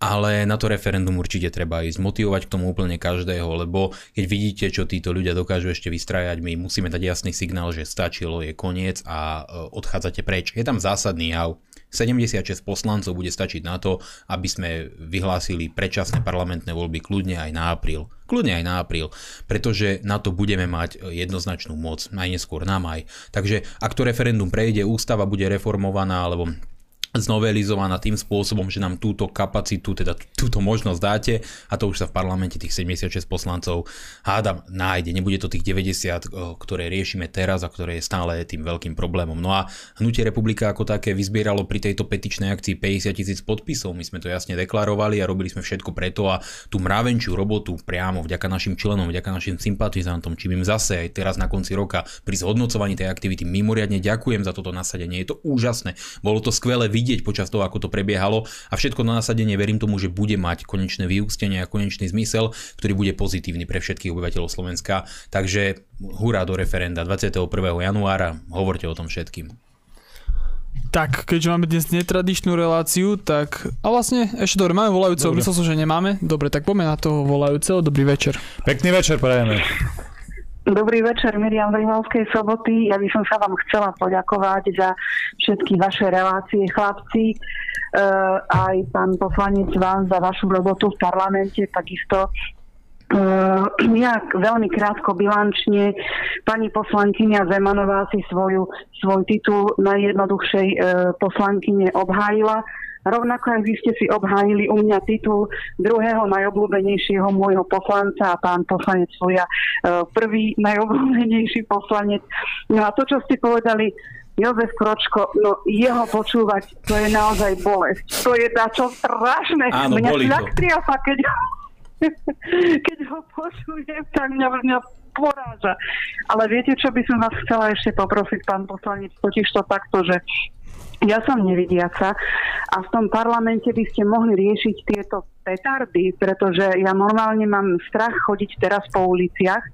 [SPEAKER 3] ale na to referendum určite treba ísť, motivovať k tomu úplne každého, lebo keď vidíte, čo títo ľudia dokážu ešte vystrajať, my musíme dať jasný signál, že stačilo, je koniec a e, odchádzate preč. Je tam zásadný jav. 76 poslancov bude stačiť na to, aby sme vyhlásili predčasné parlamentné voľby kľudne aj na apríl. Kľudne aj na apríl, pretože na to budeme mať jednoznačnú moc, najneskôr na maj. Takže ak to referendum prejde, ústava bude reformovaná, alebo znovelizovaná tým spôsobom, že nám túto kapacitu, teda túto možnosť dáte a to už sa v parlamente tých 76 poslancov hádam nájde. Nebude to tých 90, ktoré riešime teraz a ktoré je stále tým veľkým problémom. No a Hnutie republika ako také vyzbieralo pri tejto petičnej akcii 50 tisíc podpisov. My sme to jasne deklarovali a robili sme všetko preto a tú mravenčiu robotu priamo vďaka našim členom, vďaka našim sympatizantom, čím im zase aj teraz na konci roka pri zhodnocovaní tej aktivity mimoriadne ďakujem za toto nasadenie. Je to úžasné. Bolo to skvelé vidieť počas toho, ako to prebiehalo a všetko na nasadenie verím tomu, že bude mať konečné vyústenie a konečný zmysel, ktorý bude pozitívny pre všetkých obyvateľov Slovenska. Takže hurá do referenda 21. januára, hovorte o tom všetkým.
[SPEAKER 2] Tak, keďže máme dnes netradičnú reláciu, tak... A vlastne, ešte dobre, máme volajúceho, myslel som, že nemáme. Dobre, tak poďme na toho volajúceho. Dobrý večer.
[SPEAKER 1] Pekný večer, prajeme.
[SPEAKER 5] Dobrý večer, Miriam Rimavskej soboty. Ja by som sa vám chcela poďakovať za všetky vaše relácie, chlapci. Uh, aj pán poslanec vám za vašu robotu v parlamente, takisto Uh, ja veľmi krátko bilančne, pani poslankyňa Zemanová si svoju, svoj titul najjednoduchšej uh, poslankyne obhájila Rovnako aj vy ste si obhájili u mňa titul druhého najobľúbenejšieho môjho poslanca a pán poslanec Fuja e, prvý najobľúbenejší poslanec. No a to, čo ste povedali, Jozef Kročko, no jeho počúvať, to je naozaj bolesť. To je čo strašné.
[SPEAKER 3] Áno,
[SPEAKER 5] mňa
[SPEAKER 3] šľak
[SPEAKER 5] triasa, keď, (laughs) keď ho počujem, tak mňa, mňa poráža. Ale viete, čo by som vás chcela ešte poprosiť, pán poslanec, totiž to takto, že ja som nevidiaca a v tom parlamente by ste mohli riešiť tieto petardy, pretože ja normálne mám strach chodiť teraz po uliciach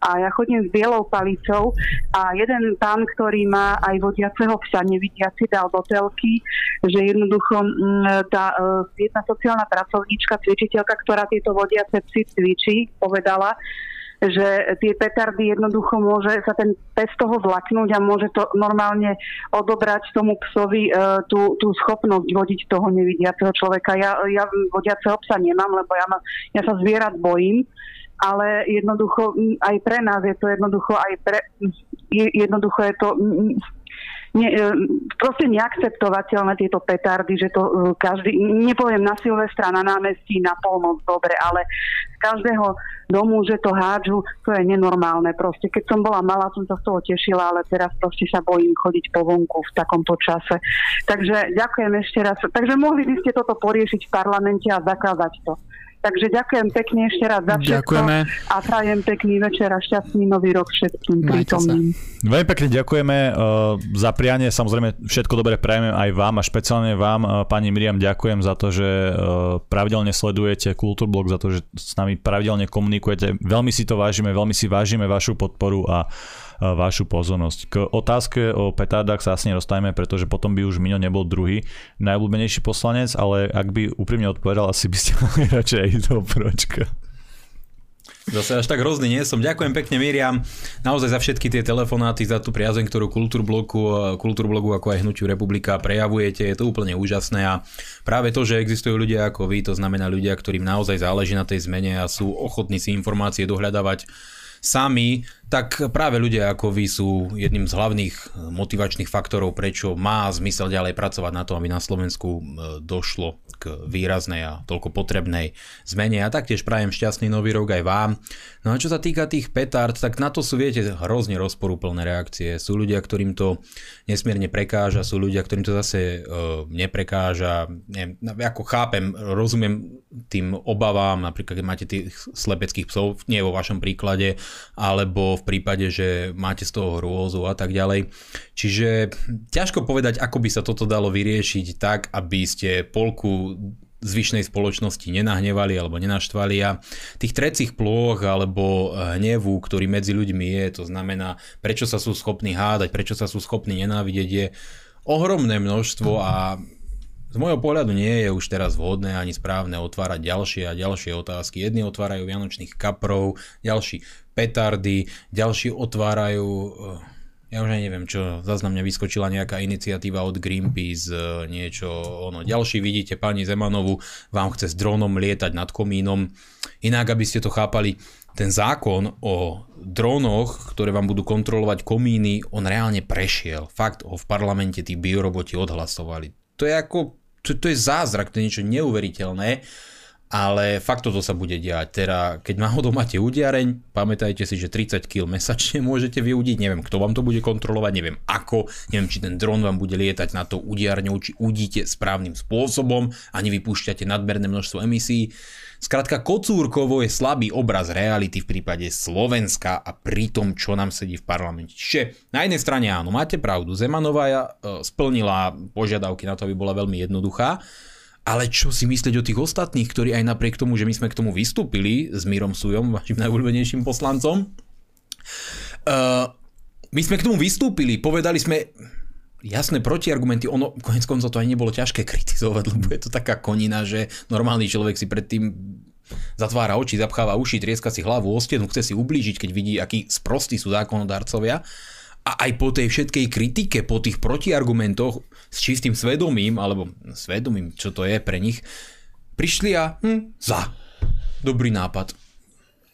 [SPEAKER 5] a ja chodím s bielou palicou a jeden pán, ktorý má aj vodiaceho psa nevidiaci, dal do telky, že jednoducho mm, tá e, jedna sociálna pracovníčka, cvičiteľka, ktorá tieto vodiace psy cvičí, povedala, že tie petardy jednoducho môže sa ten pes toho zlaknúť a môže to normálne odobrať tomu psovi e, tú, tú schopnosť vodiť toho nevidiaceho človeka. Ja, ja vodiaceho psa nemám, lebo ja, ma, ja sa zvierat bojím ale jednoducho aj pre nás je to jednoducho aj pre, jednoducho je to ne, e, proste neakceptovateľné tieto petardy, že to e, každý, nepoviem na Silvestra, na námestí, na polnoc, dobre, ale z každého domu, že to hádžu, to je nenormálne proste. Keď som bola malá, som sa z toho tešila, ale teraz proste sa bojím chodiť po vonku v takomto čase. Takže ďakujem ešte raz. Takže mohli by ste toto poriešiť v parlamente a zakázať to. Takže ďakujem pekne ešte raz za všetko ďakujeme. a prajem pekný večer a šťastný nový rok všetkým prítomným.
[SPEAKER 1] Veľmi pekne ďakujeme uh, za prianie, samozrejme všetko dobre prajeme aj vám a špeciálne vám, uh, pani Miriam, ďakujem za to, že uh, pravidelne sledujete Kultúrblog, za to, že s nami pravidelne komunikujete. Veľmi si to vážime, veľmi si vážime vašu podporu a vašu pozornosť. K otázke o petárdach sa asi nedostajeme, pretože potom by už Miňo nebol druhý najobľúbenejší poslanec, ale ak by úprimne odpovedal, asi by ste (laughs) mali radšej aj toho pročka.
[SPEAKER 3] Zase až tak hrozný nie som. Ďakujem pekne Miriam, naozaj za všetky tie telefonáty, za tú priazeň, ktorú Kultúrblogu, Kultúrblogu ako aj Hnutiu Republika prejavujete. Je to úplne úžasné a práve to, že existujú ľudia ako vy, to znamená ľudia, ktorým naozaj záleží na tej zmene a sú ochotní si informácie dohľadávať sami, tak práve ľudia ako vy sú jedným z hlavných motivačných faktorov, prečo má zmysel ďalej pracovať na to, aby na Slovensku došlo k výraznej a toľko potrebnej zmene. A taktiež prajem šťastný nový rok aj vám. No a čo sa týka tých petard, tak na to sú, viete, hrozne rozporúplné reakcie. Sú ľudia, ktorým to nesmierne prekáža, sú ľudia, ktorým to zase uh, neprekáža. Neviem, ako chápem, rozumiem tým obavám, napríklad keď máte tých slepeckých psov, nie vo vašom príklade, alebo v prípade, že máte z toho hrôzu a tak ďalej. Čiže ťažko povedať, ako by sa toto dalo vyriešiť tak, aby ste polku zvyšnej spoločnosti nenahnevali alebo nenaštvali a tých trecích plôch alebo hnevu, ktorý medzi ľuďmi je, to znamená, prečo sa sú schopní hádať, prečo sa sú schopní nenávidieť, je ohromné množstvo a z môjho pohľadu nie je už teraz vhodné ani správne otvárať ďalšie a ďalšie otázky. Jedni otvárajú vianočných kaprov, ďalší petardy, ďalší otvárajú ja už aj neviem čo, zase na mňa vyskočila nejaká iniciatíva od Greenpeace, e, niečo, ono. Ďalší vidíte pani Zemanovu, vám chce s dronom lietať nad komínom. Inak, aby ste to chápali, ten zákon o drónoch, ktoré vám budú kontrolovať komíny, on reálne prešiel. Fakt ho v parlamente tí bioroboti odhlasovali. To je ako, to, to je zázrak, to je niečo neuveriteľné ale fakt toto sa bude diať. Teda, keď náhodou máte udiareň, pamätajte si, že 30 kg mesačne (laughs) môžete vyudiť, neviem, kto vám to bude kontrolovať, neviem ako, neviem, či ten dron vám bude lietať na to udiarňou, či udíte správnym spôsobom a nevypúšťate nadmerné množstvo emisí. Skrátka, Kocúrkovo je slabý obraz reality v prípade Slovenska a pri tom, čo nám sedí v parlamente. Čiže na jednej strane áno, máte pravdu, Zemanová e, splnila požiadavky na to, aby bola veľmi jednoduchá, ale čo si myslieť o tých ostatných, ktorí aj napriek tomu, že my sme k tomu vystúpili s Mírom Sujom, vašim najobľúbenejším poslancom, uh, my sme k tomu vystúpili, povedali sme jasné protiargumenty, ono konec koncov to aj nebolo ťažké kritizovať, lebo je to taká konina, že normálny človek si predtým zatvára oči, zapcháva uši, trieska si hlavu o stenu, chce si ublížiť, keď vidí, akí sprostí sú zákonodarcovia a aj po tej všetkej kritike, po tých protiargumentoch s čistým svedomím, alebo svedomím, čo to je pre nich, prišli a hm, za. Dobrý nápad.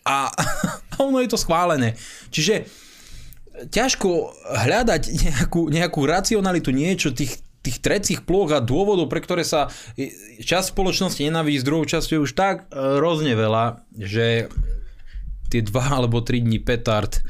[SPEAKER 3] A, (laughs) a ono je to schválené. Čiže ťažko hľadať nejakú, nejakú racionalitu, niečo tých, tých trecích plôch a dôvodov, pre ktoré sa časť spoločnosti nenavidí s druhou časťou už tak hrozne veľa, že tie dva alebo tri dní petard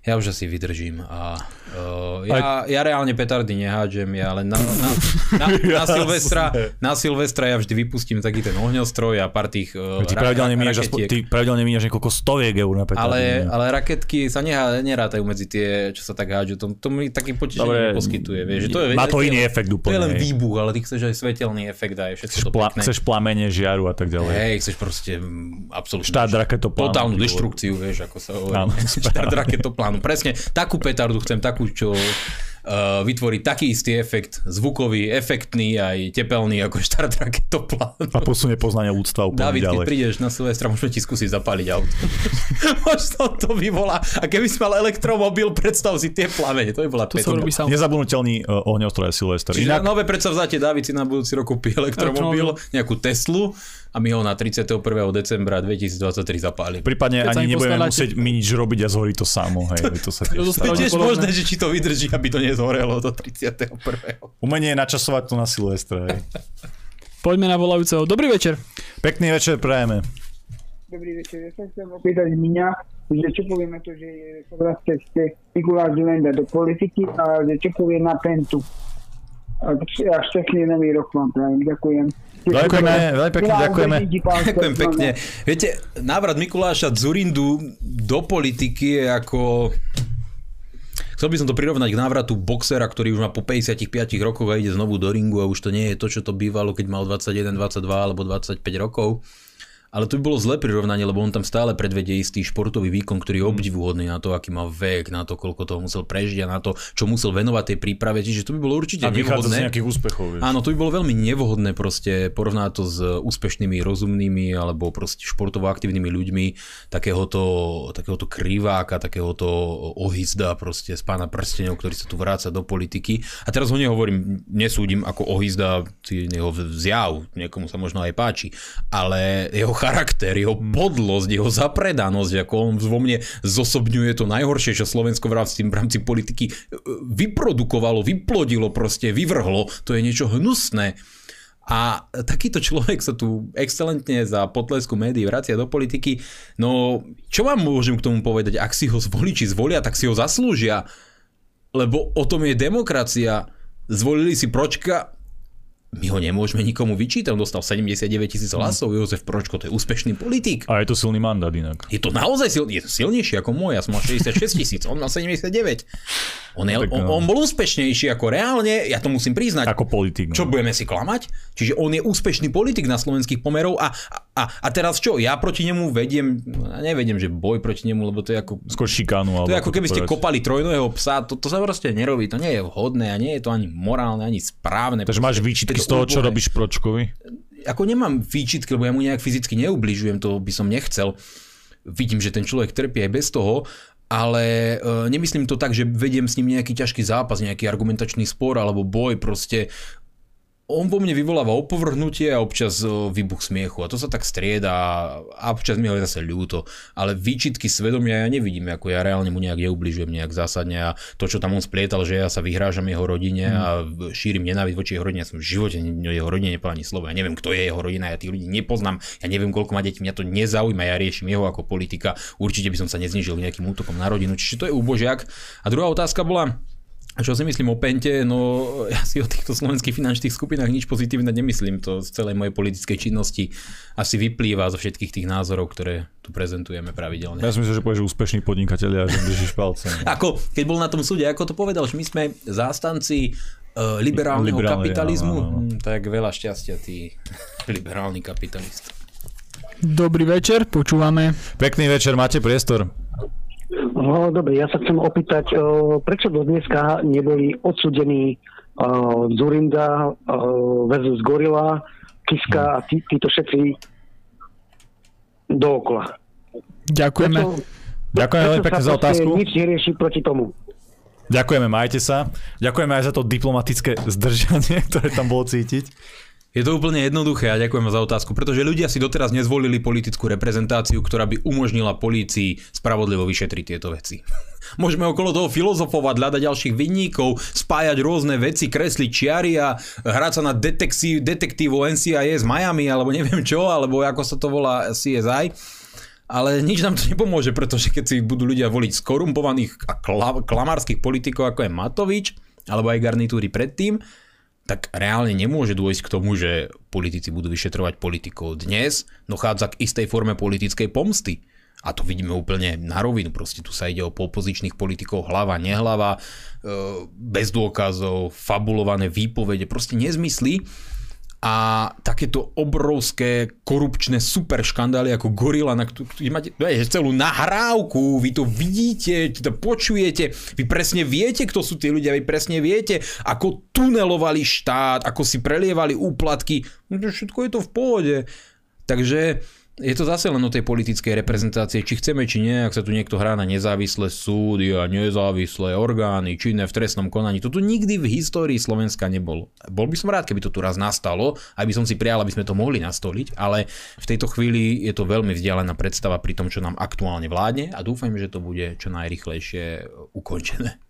[SPEAKER 3] ja už asi vydržím a uh, ja, ja reálne petardy nehádžem, ja len na, na, na, na, (laughs) Silvestra, na Silvestra ja vždy vypustím taký ten ohňostroj a pár tých uh,
[SPEAKER 1] ty, ra- pravidelne ra- aspo- ty pravidelne míňaš niekoľko stoviek eur na petardy.
[SPEAKER 3] Ale, ale raketky sa nehá, nerátajú medzi tie, čo sa tak hádžu, to, to mi taký potešenie neposkytuje. Vieš, že to je,
[SPEAKER 1] má to iný efekt úplne.
[SPEAKER 3] To je len výbuch, ale ty chceš aj svetelný efekt a je všetko chceš, to pla-
[SPEAKER 1] chceš plamene, žiaru a tak ďalej.
[SPEAKER 3] Hej, chceš proste mm, absolútne.
[SPEAKER 1] Štát raketoplán.
[SPEAKER 3] Totálnu deštrukciu, vieš, ako sa hovorí. (laughs) Štát raketoplán áno, presne. Takú petardu chcem, takú, čo uh, vytvorí taký istý efekt, zvukový, efektný, aj tepelný ako štart raketoplán.
[SPEAKER 1] A posunie poznanie ľudstva úplne
[SPEAKER 3] David,
[SPEAKER 1] ďalej.
[SPEAKER 3] keď prídeš na Silvestra, môžeme ti skúsiť zapáliť auto. (laughs) Možno to vyvolá. A keby si mal elektromobil, predstav si tie plamene. To by bola
[SPEAKER 2] to sa.
[SPEAKER 1] Nezabudnutelný uh, ohňostroj Silvester.
[SPEAKER 3] Čiže Inak... nové predsavzatie, David si na budúci rok kúpi elektromobil, nejakú Teslu a my ho na 31. decembra 2023 zapálime.
[SPEAKER 1] Prípadne Keď ani nebudeme musieť my nič robiť a zhorí to samo. Hej, to sa tiež,
[SPEAKER 3] to tiež možné, že či to vydrží, aby to nezhorelo do 31.
[SPEAKER 1] Umenie je načasovať to na Silvestra. Hej.
[SPEAKER 2] Poďme na volajúceho. Dobrý večer.
[SPEAKER 1] Pekný večer prajeme.
[SPEAKER 6] Dobrý večer, ja sa chcem opýtať Miňa, že čo povieme to, že sa vracia ste Mikuláš Lenda do politiky a že čo povie na Pentu. A šťastný nový rok vám prajem, ďakujem.
[SPEAKER 1] Ďakujeme, veľmi pekne ďakujeme.
[SPEAKER 3] Ďakujem pekne. Viete, návrat Mikuláša Zurindu do politiky je ako... Chcel by som to prirovnať k návratu boxera, ktorý už má po 55 rokoch a ide znovu do ringu a už to nie je to, čo to bývalo, keď mal 21, 22 alebo 25 rokov ale to by bolo zlé prirovnanie, lebo on tam stále predvedie istý športový výkon, ktorý je mm. obdivuhodný na to, aký má vek, na to, koľko toho musel prežiť a na to, čo musel venovať tej príprave. Čiže to by bolo určite a nevhodné.
[SPEAKER 1] z nejakých úspechov.
[SPEAKER 3] Vieš. Áno, to by bolo veľmi nevhodné proste porovnať to s úspešnými, rozumnými alebo proste športovo aktívnymi ľuďmi takéhoto, takéhoto kriváka, takéhoto ohizda proste z pána prstenov, ktorý sa tu vráca do politiky. A teraz ho nehovorím, nesúdim ako ohizda jeho zjav, niekomu sa možno aj páči, ale jeho charakter, jeho hmm. podlosť, jeho zapredanosť, ako on vo mne zosobňuje to najhoršie, čo Slovensko v rámci, v rámci politiky e, vyprodukovalo, vyplodilo proste, vyvrhlo, to je niečo hnusné. A takýto človek sa tu excelentne za potlesku médií vracia do politiky. No, čo vám môžem k tomu povedať? Ak si ho či zvolia, tak si ho zaslúžia. Lebo o tom je demokracia. Zvolili si Pročka, my ho nemôžeme nikomu vyčítať, on dostal 79 tisíc hlasov, mm. Jozef Pročko, to je úspešný politik.
[SPEAKER 1] A je to silný mandát inak.
[SPEAKER 3] Je to naozaj silný, je to silnejší ako môj, ja som mal 66 tisíc, on mal 79. On, je, tak, on, no. on bol úspešnejší ako reálne, ja to musím priznať.
[SPEAKER 1] Ako politik.
[SPEAKER 3] No. Čo budeme si klamať? Čiže on je úspešný politik na slovenských pomerov a, a, a teraz čo, ja proti nemu vediem, nevediem, že boj proti nemu, lebo to je ako...
[SPEAKER 1] Skôr šikánu.
[SPEAKER 3] To je ako keby ste kopali trojného psa, to, to sa proste nerobí, to nie je vhodné a nie je to ani morálne, ani správne.
[SPEAKER 1] Takže máš výčitky z toho, čo robíš Pročkovi?
[SPEAKER 3] Ako nemám výčitky, lebo ja mu nejak fyzicky neubližujem, to by som nechcel. Vidím, že ten človek trpí aj bez toho, ale e, nemyslím to tak, že vediem s ním nejaký ťažký zápas, nejaký argumentačný spor alebo boj, proste on vo mne vyvoláva opovrhnutie a občas výbuch smiechu a to sa tak strieda a občas mi ho je zase ľúto. Ale výčitky svedomia ja nevidím, ako ja reálne mu nejak neubližujem nejak zásadne a to, čo tam on splietal, že ja sa vyhrážam jeho rodine a mhm. šírim nenávisť voči jeho rodine, ja som v živote jeho rodine nepovedal ani slovo. Ja neviem, kto je jeho rodina, ja tých ľudí nepoznám, ja neviem, koľko má detí, mňa to nezaujíma, ja riešim jeho ako politika. Určite by som sa neznižil nejakým útokom na rodinu, čiže to je úbožiak. A druhá otázka bola, a čo si myslím o Pente? No ja si o týchto slovenských finančných skupinách nič pozitívne nemyslím. To z celej mojej politickej činnosti asi vyplýva zo všetkých tých názorov, ktoré tu prezentujeme pravidelne.
[SPEAKER 1] Ja si myslím, že povieš, že úspešný podnikateľ a že držíš palce.
[SPEAKER 3] ako, keď bol na tom súde, ako to povedal, že my sme zástanci uh, liberálneho Liberálne, kapitalizmu. Áno, áno. Hm, tak veľa šťastia, tí liberálny kapitalist.
[SPEAKER 2] Dobrý večer, počúvame.
[SPEAKER 1] Pekný večer, máte priestor.
[SPEAKER 7] No dobre, ja sa chcem opýtať, prečo do dneska neboli odsudení Zurinda versus Gorila, Kiska a tí, títo všetci dookola.
[SPEAKER 2] Ďakujeme.
[SPEAKER 7] Prečo,
[SPEAKER 1] Ďakujeme veľmi pekne za otázku.
[SPEAKER 7] Nič nerieši proti tomu.
[SPEAKER 1] Ďakujeme, majte sa. Ďakujeme aj za to diplomatické zdržanie, (laughs) ktoré tam bolo cítiť.
[SPEAKER 3] Je to úplne jednoduché a ďakujem za otázku, pretože ľudia si doteraz nezvolili politickú reprezentáciu, ktorá by umožnila polícii spravodlivo vyšetriť tieto veci. (laughs) Môžeme okolo toho filozofovať, hľadať ďalších vinníkov, spájať rôzne veci, kresliť čiary a hrať sa na detektív, detektívu NCIS Miami alebo neviem čo, alebo ako sa to volá CSI. Ale nič nám to nepomôže, pretože keď si budú ľudia voliť skorumpovaných a klamárskych politikov ako je Matovič, alebo aj garnitúry predtým, tak reálne nemôže dôjsť k tomu, že politici budú vyšetrovať politikov. Dnes dochádza k istej forme politickej pomsty. A to vidíme úplne na rovinu. Proste tu sa ide o opozičných politikov hlava, nehlava, e, bez dôkazov, fabulované výpovede, proste nezmysly a takéto obrovské korupčné super škandály ako Gorila, na ktorú máte celú nahrávku, vy to vidíte, to počujete, vy presne viete, kto sú tí ľudia, vy presne viete, ako tunelovali štát, ako si prelievali úplatky, no všetko je to v pohode. Takže je to zase len o tej politickej reprezentácie, či chceme, či nie, ak sa tu niekto hrá na nezávislé súdy a nezávislé orgány, činné v trestnom konaní. To tu nikdy v histórii Slovenska nebolo. Bol by som rád, keby to tu raz nastalo, aj by som si prijal, aby sme to mohli nastoliť, ale v tejto chvíli je to veľmi vzdialená predstava pri tom, čo nám aktuálne vládne a dúfajme, že to bude čo najrychlejšie ukončené.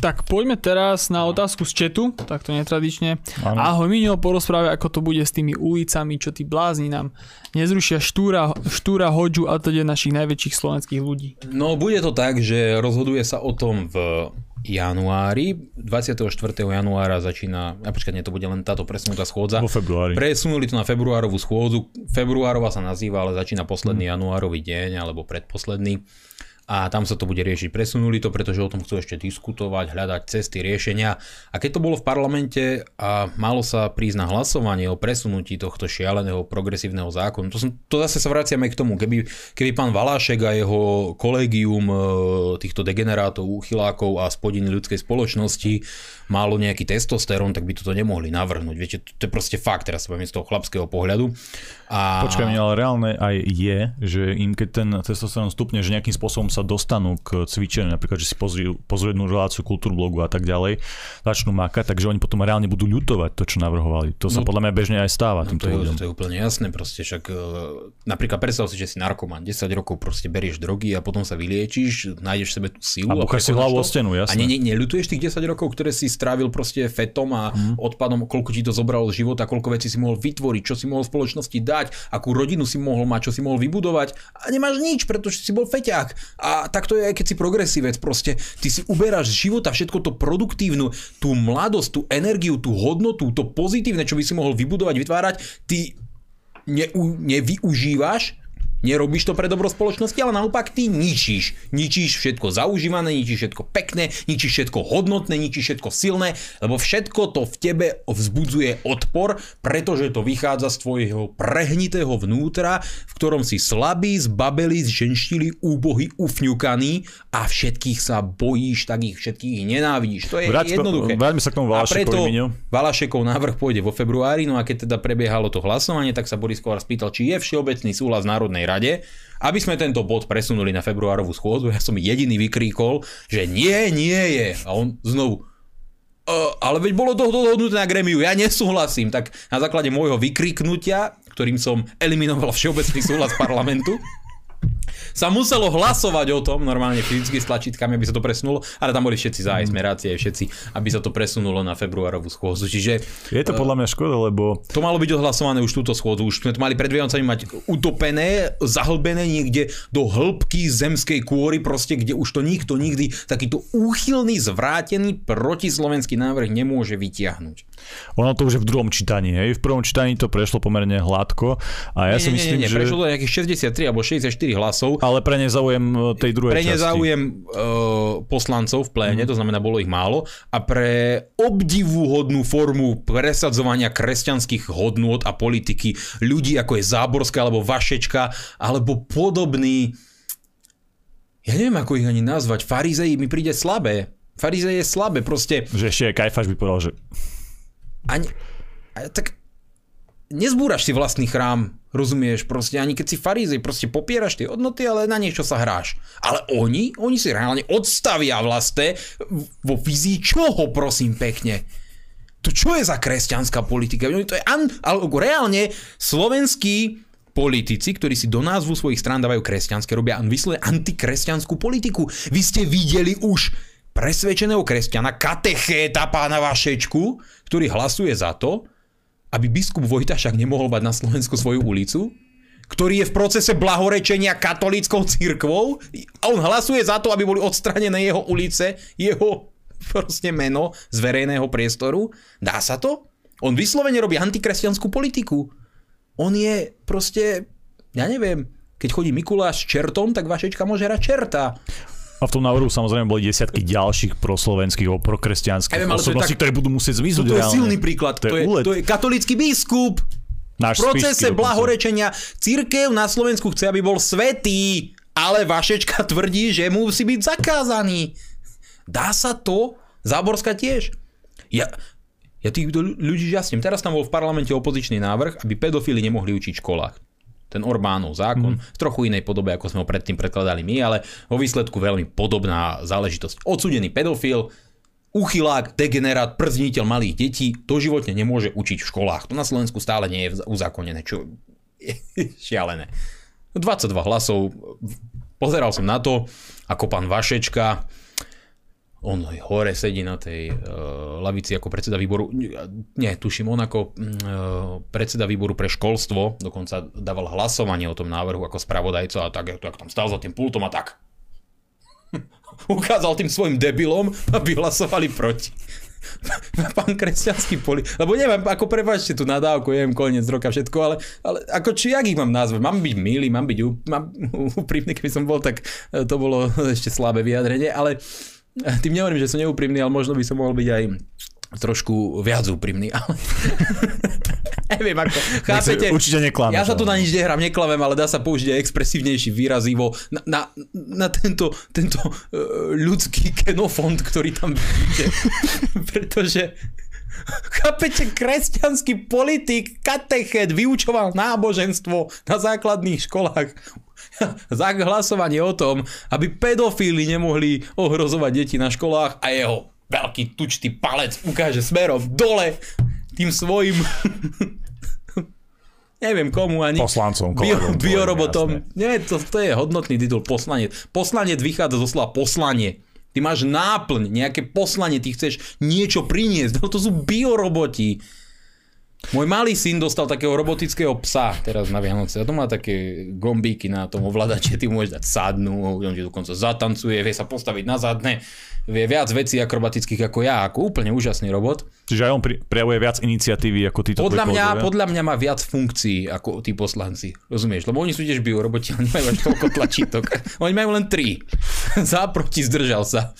[SPEAKER 2] Tak poďme teraz na otázku z četu, takto netradične. Ano. Ahoj Minio, porozprávaj, ako to bude s tými ulicami, čo tí blázni nám nezrušia štúra, štúra hodžu a teda našich najväčších slovenských ľudí.
[SPEAKER 3] No bude to tak, že rozhoduje sa o tom v januári. 24. januára začína, a počkať, nie, to bude len táto presunutá schôdza.
[SPEAKER 1] Vo februári.
[SPEAKER 3] Presunuli to na februárovú schôdzu. Februárová sa nazýva, ale začína posledný hmm. januárový deň, alebo predposledný a tam sa to bude riešiť. Presunuli to, pretože o tom chcú ešte diskutovať, hľadať cesty riešenia. A keď to bolo v parlamente a malo sa prísť na hlasovanie o presunutí tohto šialeného progresívneho zákonu, to, som, to zase sa vraciame k tomu, keby, keby pán Valášek a jeho kolegium e, týchto degenerátov, úchylákov a spodiny ľudskej spoločnosti málo nejaký testosterón, tak by toto nemohli navrhnúť. Viete, to, to je proste fakt, teraz sa z toho chlapského pohľadu.
[SPEAKER 1] A... Počkaj, ale reálne aj je, že im keď ten testosterón stupne, že nejakým spôsobom sa dostanú k cvičeniu, napríklad, že si pozrú, pozrú jednu reláciu blogu a tak ďalej, začnú makať, takže oni potom reálne budú ľutovať to, čo navrhovali. To sa no, podľa mňa bežne aj stáva
[SPEAKER 3] no,
[SPEAKER 1] týmto
[SPEAKER 3] to je,
[SPEAKER 1] ľuďom.
[SPEAKER 3] To je úplne jasné, proste však e, napríklad predstav si, že si narkoman, 10 rokov proste berieš drogy a potom sa vyliečíš, nájdeš sebe tú silu.
[SPEAKER 1] A, a si hlavu o stenu, jasné.
[SPEAKER 3] A ne, ne, neľutuješ tých 10 rokov, ktoré si strávil proste fetom a hmm. odpadom, koľko ti to zobralo z života, koľko vecí si mohol vytvoriť, čo si mohol v spoločnosti dať, akú rodinu si mohol mať, čo si mohol vybudovať a nemáš nič, pretože si bol feťák. A tak to je aj keď si progresívec, proste ty si uberáš z života všetko to produktívnu, tú mladosť, tú energiu, tú hodnotu, to pozitívne, čo by si mohol vybudovať, vytvárať, ty neu, nevyužívaš Nerobíš to pre dobro spoločnosti, ale naopak ty ničíš. Ničíš všetko zaužívané, ničíš všetko pekné, ničíš všetko hodnotné, ničíš všetko silné, lebo všetko to v tebe vzbudzuje odpor, pretože to vychádza z tvojho prehnitého vnútra, v ktorom si slabý, zbabelý, zženštili, úbohy, ufňukaný a všetkých sa bojíš, tak ich všetkých nenávidíš. To je Vrať, jednoduché.
[SPEAKER 1] Vráťme sa k tomu
[SPEAKER 3] preto Valašekov návrh pôjde vo februári, no a keď teda prebiehalo to hlasovanie, tak sa Boris Kovar spýtal, či je všeobecný súhlas Národnej rade, aby sme tento bod presunuli na februárovú schôdzu. Ja som jediný vykríkol, že nie, nie je. A on znovu, Uh, ale veď bolo to dohodnuté na gremiu, ja nesúhlasím. Tak na základe môjho vykriknutia, ktorým som eliminoval všeobecný súhlas parlamentu, sa muselo hlasovať o tom, normálne fyzicky s tlačítkami, aby sa to presunulo, ale tam boli všetci za aj smerácie, všetci, aby sa to presunulo na februárovú schôdzu. Čiže,
[SPEAKER 1] je to podľa mňa škoda, lebo...
[SPEAKER 3] To malo byť odhlasované už túto schôdzu, už sme to mali pred Vianocami mať utopené, zahlbené niekde do hĺbky zemskej kôry, proste, kde už to nikto nikdy takýto úchylný, zvrátený protislovenský návrh nemôže vytiahnuť.
[SPEAKER 1] Ono to už je v druhom čítaní, hej? V prvom čítaní to prešlo pomerne hladko a ja
[SPEAKER 3] nie,
[SPEAKER 1] si myslím,
[SPEAKER 3] nie, nie,
[SPEAKER 1] že...
[SPEAKER 3] prešlo to nejakých 63 alebo 64 hlasov.
[SPEAKER 1] Ale pre nezáujem e, tej druhej
[SPEAKER 3] pre nezáujem uh, poslancov v pléne, mm. to znamená, bolo ich málo. A pre obdivuhodnú formu presadzovania kresťanských hodnôt a politiky ľudí ako je Záborská alebo Vašečka alebo podobný ja neviem, ako ich ani nazvať. Farizei mi príde slabé. Farizej je slabé, proste...
[SPEAKER 1] Že ešte Kajfaš by povedal, že
[SPEAKER 3] ani, tak nezbúraš si vlastný chrám, rozumieš, proste ani keď si farizej, proste popieraš tie hodnoty, ale na niečo sa hráš. Ale oni, oni si reálne odstavia vlastné vo vizii čoho, prosím pekne. To čo je za kresťanská politika? To je an, alebo reálne slovenskí politici, ktorí si do názvu svojich strán dávajú kresťanské, robia vyslovene antikresťanskú politiku. Vy ste videli už presvedčeného kresťana, katechéta pána Vašečku, ktorý hlasuje za to, aby biskup Vojtašak nemohol mať na Slovensku svoju ulicu, ktorý je v procese blahorečenia katolíckou církvou a on hlasuje za to, aby boli odstranené jeho ulice, jeho proste meno z verejného priestoru. Dá sa to? On vyslovene robí antikresťanskú politiku. On je proste, ja neviem, keď chodí Mikuláš čertom, tak Vašečka môže hrať čerta.
[SPEAKER 1] A v tom návrhu samozrejme boli desiatky ďalších proslovenských, prokresťanských ja osobností, tak, ktoré budú musieť zmiznúť.
[SPEAKER 3] To je silný príklad. To, to, je, to je katolický biskup. Náš v procese blahorečenia církev na Slovensku chce, aby bol svetý, ale Vašečka (laughs) tvrdí, že musí byť zakázaný. Dá sa to? Záborská tiež. Ja, ja tých ľudí žasnem. Teraz tam bol v parlamente opozičný návrh, aby pedofili nemohli učiť v školách ten Orbánov zákon, mm. v trochu inej podobe, ako sme ho predtým predkladali my, ale vo výsledku veľmi podobná záležitosť. Odsudený pedofil, uchylák, degenerát, przniteľ malých detí doživotne nemôže učiť v školách. To na Slovensku stále nie je uzákonené, čo je (laughs) šialené. 22 hlasov, pozeral som na to, ako pán Vašečka on hore sedí na tej uh, lavici ako predseda výboru, nie, tuším, on ako uh, predseda výboru pre školstvo dokonca dával hlasovanie o tom návrhu ako spravodajca a tak, tak tam stál za tým pultom a tak. (laughs) Ukázal tým svojim debilom, aby hlasovali proti. (laughs) pán kresťanský poli... Lebo neviem, ako prepáčte tú nadávku, jem koniec roka, všetko, ale, ale ako či, jak ich mám nazvať? Mám byť milý, mám byť (laughs) úprimný, keby som bol, tak e, to bolo ešte slabé vyjadrenie, ale (laughs) tým nehovorím, že som neúprimný, ale možno by som mohol byť aj trošku viac úprimný, ale... (laughs) Neviem ako, chápete?
[SPEAKER 1] Určite neklameš.
[SPEAKER 3] Ja sa tu na nič nehrám, neklamem, ale dá sa použiť aj expresívnejší výrazivo na, na, na tento, tento uh, ľudský genofond, ktorý tam vidíte. (laughs) Pretože Chápete, kresťanský politik, katechet vyučoval náboženstvo na základných školách (laughs) za hlasovanie o tom, aby pedofíli nemohli ohrozovať deti na školách a jeho veľký tučtý palec ukáže smerom dole tým svojim (laughs) neviem komu ani.
[SPEAKER 1] Poslancom,
[SPEAKER 3] kolegom, bio, biorobotom. Nie, to, to je hodnotný titul poslanec. Poslanec vychádza zo slova poslanie. Ty máš náplň, nejaké poslanie, ty chceš niečo priniesť. No to sú bioroboti. Môj malý syn dostal takého robotického psa teraz na Vianoce. A to má také gombíky na tom ovládače, ty môžeš dať sadnú, on ti dokonca zatancuje, vie sa postaviť na zadne, vie viac vecí akrobatických ako ja, ako úplne úžasný robot.
[SPEAKER 1] Čiže aj on prejavuje viac iniciatívy ako títo
[SPEAKER 3] podľa mňa, podľa mňa má viac funkcií ako tí poslanci. Rozumieš? Lebo oni sú tiež bioroboti, (laughs) oni majú až toľko tlačítok. oni majú len tri. (laughs) Za, proti, zdržal sa.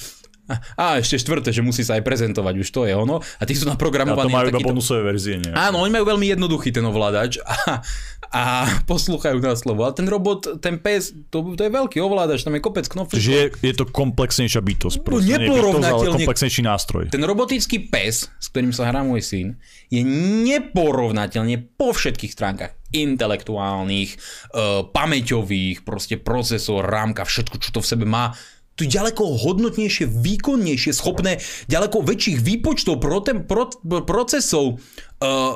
[SPEAKER 3] (laughs) A ešte štvrté, že musí sa aj prezentovať, už to je ono. A tí sú naprogramovaní.
[SPEAKER 1] A to majú iba bonusové verzie, nie?
[SPEAKER 3] Áno, oni majú veľmi jednoduchý ten ovládač a, a poslúchajú na slovo. Ale ten robot, ten pes, to, to je veľký ovládač, tam je kopec knoflíkov.
[SPEAKER 1] Čiže je, je to komplexnejšia bytosť. Proste, no, neporovnateľne. komplexnejší nástroj.
[SPEAKER 3] Ten robotický pes, s ktorým sa hrá môj syn, je neporovnateľne po všetkých stránkach intelektuálnych, uh, pamäťových, proste procesor, rámka, všetko, čo to v sebe má to je ďaleko hodnotnejšie, výkonnejšie, schopné ďaleko väčších výpočtov, protem, pro, procesov, uh,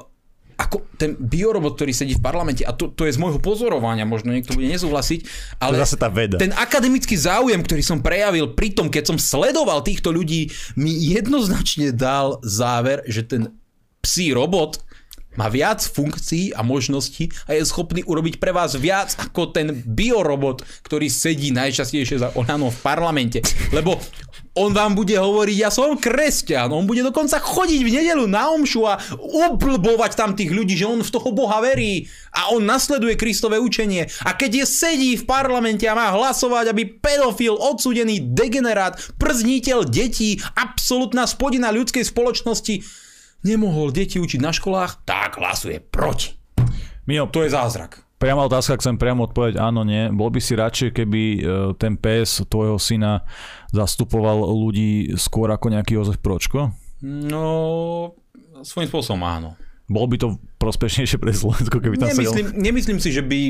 [SPEAKER 3] ako ten biorobot, ktorý sedí v parlamente, a to, to je z môjho pozorovania, možno niekto bude nesúhlasiť, ale
[SPEAKER 1] zase tá veda.
[SPEAKER 3] ten akademický záujem, ktorý som prejavil pri tom, keď som sledoval týchto ľudí, mi jednoznačne dal záver, že ten psí robot má viac funkcií a možností a je schopný urobiť pre vás viac ako ten biorobot, ktorý sedí najčastejšie za Olano v parlamente. Lebo on vám bude hovoriť, ja som kresťan, on bude dokonca chodiť v nedelu na omšu a ublbovať tam tých ľudí, že on v toho Boha verí a on nasleduje Kristové učenie. A keď je sedí v parlamente a má hlasovať, aby pedofil, odsudený degenerát, przniteľ detí, absolútna spodina ľudskej spoločnosti nemohol deti učiť na školách, tak hlasuje proti.
[SPEAKER 1] Mio,
[SPEAKER 3] to je zázrak.
[SPEAKER 1] Priama otázka, chcem priamo odpovedať áno, nie. Bol by si radšej, keby e, ten PS tvojho syna zastupoval ľudí skôr ako nejaký Jozef Pročko?
[SPEAKER 3] No, svojím spôsobom áno.
[SPEAKER 1] Bolo by to prospešnejšie pre Slovensko, keby tam
[SPEAKER 3] nemyslím,
[SPEAKER 1] sedel?
[SPEAKER 3] Nemyslím si, že by...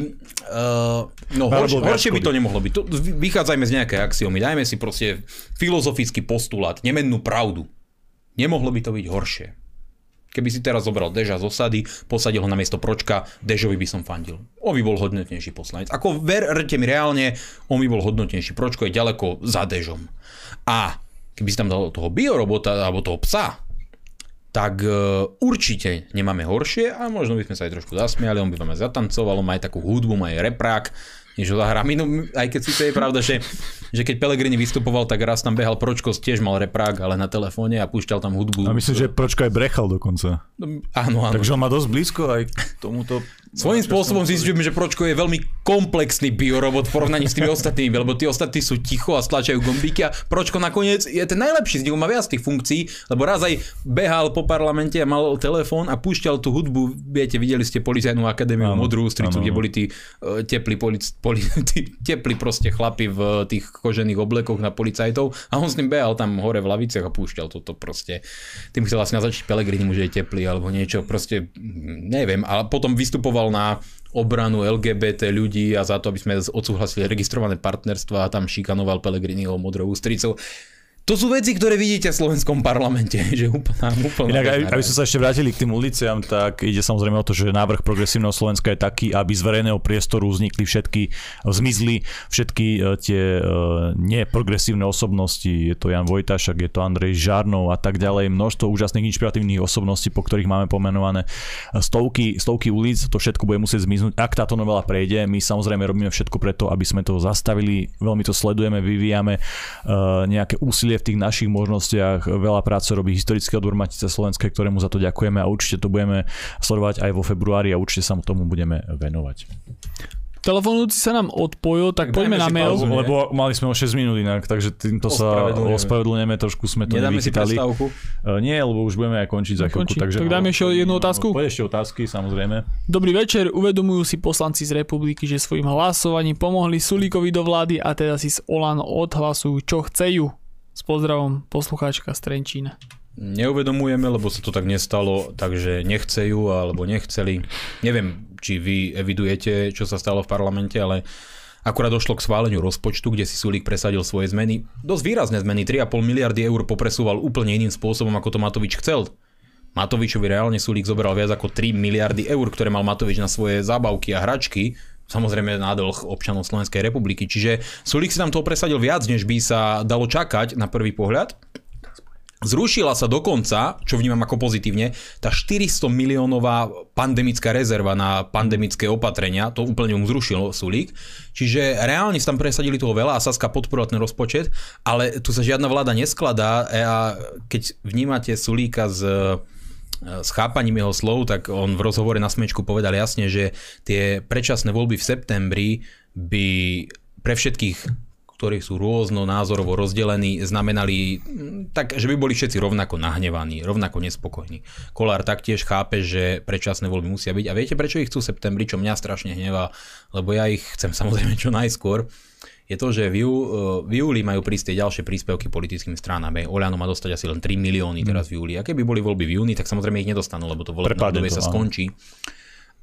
[SPEAKER 3] Uh, no, horšie, horšie by to nemohlo byť. To, vychádzajme z nejaké axiomy. Dajme si proste filozofický postulát, nemennú pravdu. Nemohlo by to byť horšie. Keby si teraz zobral Deža z osady, posadil ho na miesto Pročka, Dežovi by som fandil. On by bol hodnotnejší poslanec. Ako verte mi reálne, on by bol hodnotnejší. Pročko je ďaleko za Dežom. A keby si tam dal toho biorobota alebo toho psa, tak uh, určite nemáme horšie a možno by sme sa aj trošku zasmiali, on by vám aj zatancoval, má aj takú hudbu, má aj reprák, než ho zahrá. No, aj keď si to je pravda, že že keď Pelegrini vystupoval, tak raz tam behal Pročko, tiež mal reprák, ale na telefóne a púšťal tam hudbu.
[SPEAKER 1] A myslím, že Pročko aj brechal dokonca.
[SPEAKER 3] No, áno, áno.
[SPEAKER 1] Takže on má dosť blízko aj k tomuto
[SPEAKER 3] Svojím spôsobom si myslím, že Pročko je veľmi komplexný biorobot v porovnaní s tými (laughs) ostatnými, lebo tí ostatní sú ticho a stlačajú gombíky a Pročko nakoniec je ten najlepší z nich, má viac tých funkcií, lebo raz aj behal po parlamente a mal telefón a púšťal tú hudbu, viete, videli ste policajnú akadémiu áno, Modrú stricu, kde boli tí uh, teplí, polic, poli, (laughs) tí teplí proste chlapi v tých kožených oblekoch na policajtov a on s ním behal tam hore v laviciach a púšťal toto proste. Tým chcel vlastne začať Pelegrini, že je teplý alebo niečo, proste neviem, ale potom vystupoval vystupoval na obranu LGBT ľudí a za to, aby sme odsúhlasili registrované partnerstva a tam šikanoval Pelegriniho modrou ústricou. To sú veci, ktoré vidíte v slovenskom parlamente, (laughs) že úplná, úplná
[SPEAKER 1] Inak, aby, aby sme sa ešte vrátili k tým uliciam, tak ide samozrejme o to, že návrh progresívneho Slovenska je taký, aby z verejného priestoru vznikli všetky, zmizli všetky e, tie uh, neprogresívne osobnosti, je to Jan Vojtašak, je to Andrej Žarnov a tak ďalej, množstvo úžasných inšpiratívnych osobností, po ktorých máme pomenované stovky, stovky ulic, to všetko bude musieť zmiznúť. Ak táto novela prejde, my samozrejme robíme všetko preto, aby sme to zastavili, veľmi to sledujeme, vyvíjame nejaké úsilie v tých našich možnostiach veľa práce robí historické odbor Matice Slovenskej, ktorému za to ďakujeme a určite to budeme sledovať aj vo februári a určite sa tomu budeme venovať.
[SPEAKER 2] Telefonujúci sa nám odpojil, tak, tak poďme na mail.
[SPEAKER 1] Pauzu, lebo mali sme o 6 minút inak, takže týmto sa ospravedlňujeme, trošku sme to
[SPEAKER 3] Nedáme
[SPEAKER 1] nevychytali. Uh, nie, lebo už budeme aj končiť za chvíľku. Takže,
[SPEAKER 2] tak dáme ešte jednu otázku?
[SPEAKER 1] Poď ešte otázky, samozrejme.
[SPEAKER 2] Dobrý večer, uvedomujú si poslanci z republiky, že svojim hlasovaním pomohli Sulíkovi do vlády a teda si z Olano odhlasujú, čo chcejú. S pozdravom, poslucháčka z Trenčína
[SPEAKER 3] neuvedomujeme, lebo sa to tak nestalo, takže nechcejú alebo nechceli. Neviem, či vy evidujete, čo sa stalo v parlamente, ale akurát došlo k schváleniu rozpočtu, kde si Sulík presadil svoje zmeny. Dosť výrazné zmeny, 3,5 miliardy eur popresúval úplne iným spôsobom, ako to Matovič chcel. Matovičovi reálne Sulík zobral viac ako 3 miliardy eur, ktoré mal Matovič na svoje zábavky a hračky, samozrejme na dlh občanov Slovenskej republiky. Čiže Sulík si tam toho presadil viac, než by sa dalo čakať na prvý pohľad. Zrušila sa dokonca, čo vnímam ako pozitívne, tá 400 miliónová pandemická rezerva na pandemické opatrenia, to úplne mu zrušil Sulík. Čiže reálne tam presadili toho veľa a Saska podporila ten rozpočet, ale tu sa žiadna vláda neskladá a keď vnímate Sulíka z s chápaním jeho slov, tak on v rozhovore na smečku povedal jasne, že tie predčasné voľby v septembri by pre všetkých ktorí sú rôzno názorovo rozdelení, znamenali tak, že by boli všetci rovnako nahnevaní, rovnako nespokojní. Kolár taktiež chápe, že predčasné voľby musia byť. A viete, prečo ich chcú v septembri, čo mňa strašne hnevá, lebo ja ich chcem samozrejme čo najskôr je to, že v, jú, e, v júli majú prísť tie ďalšie príspevky politickým stranám. Oľano má dostať asi len 3 milióny teraz v júli. A keby boli voľby v júni, tak samozrejme ich nedostanú, lebo to volebné obdobie sa skončí.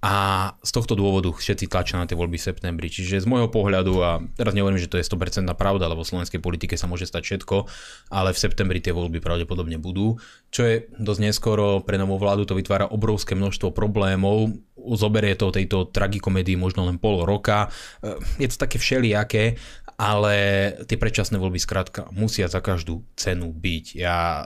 [SPEAKER 3] A z tohto dôvodu všetci tlačia na tie voľby v septembri. Čiže z môjho pohľadu, a teraz nehovorím, že to je 100% pravda, lebo v slovenskej politike sa môže stať všetko, ale v septembri tie voľby pravdepodobne budú. Čo je dosť neskoro, pre novú vládu to vytvára obrovské množstvo problémov. Zoberie to tejto tragikomédii možno len pol roka. Je to také všelijaké, ale tie predčasné voľby skrátka musia za každú cenu byť. Ja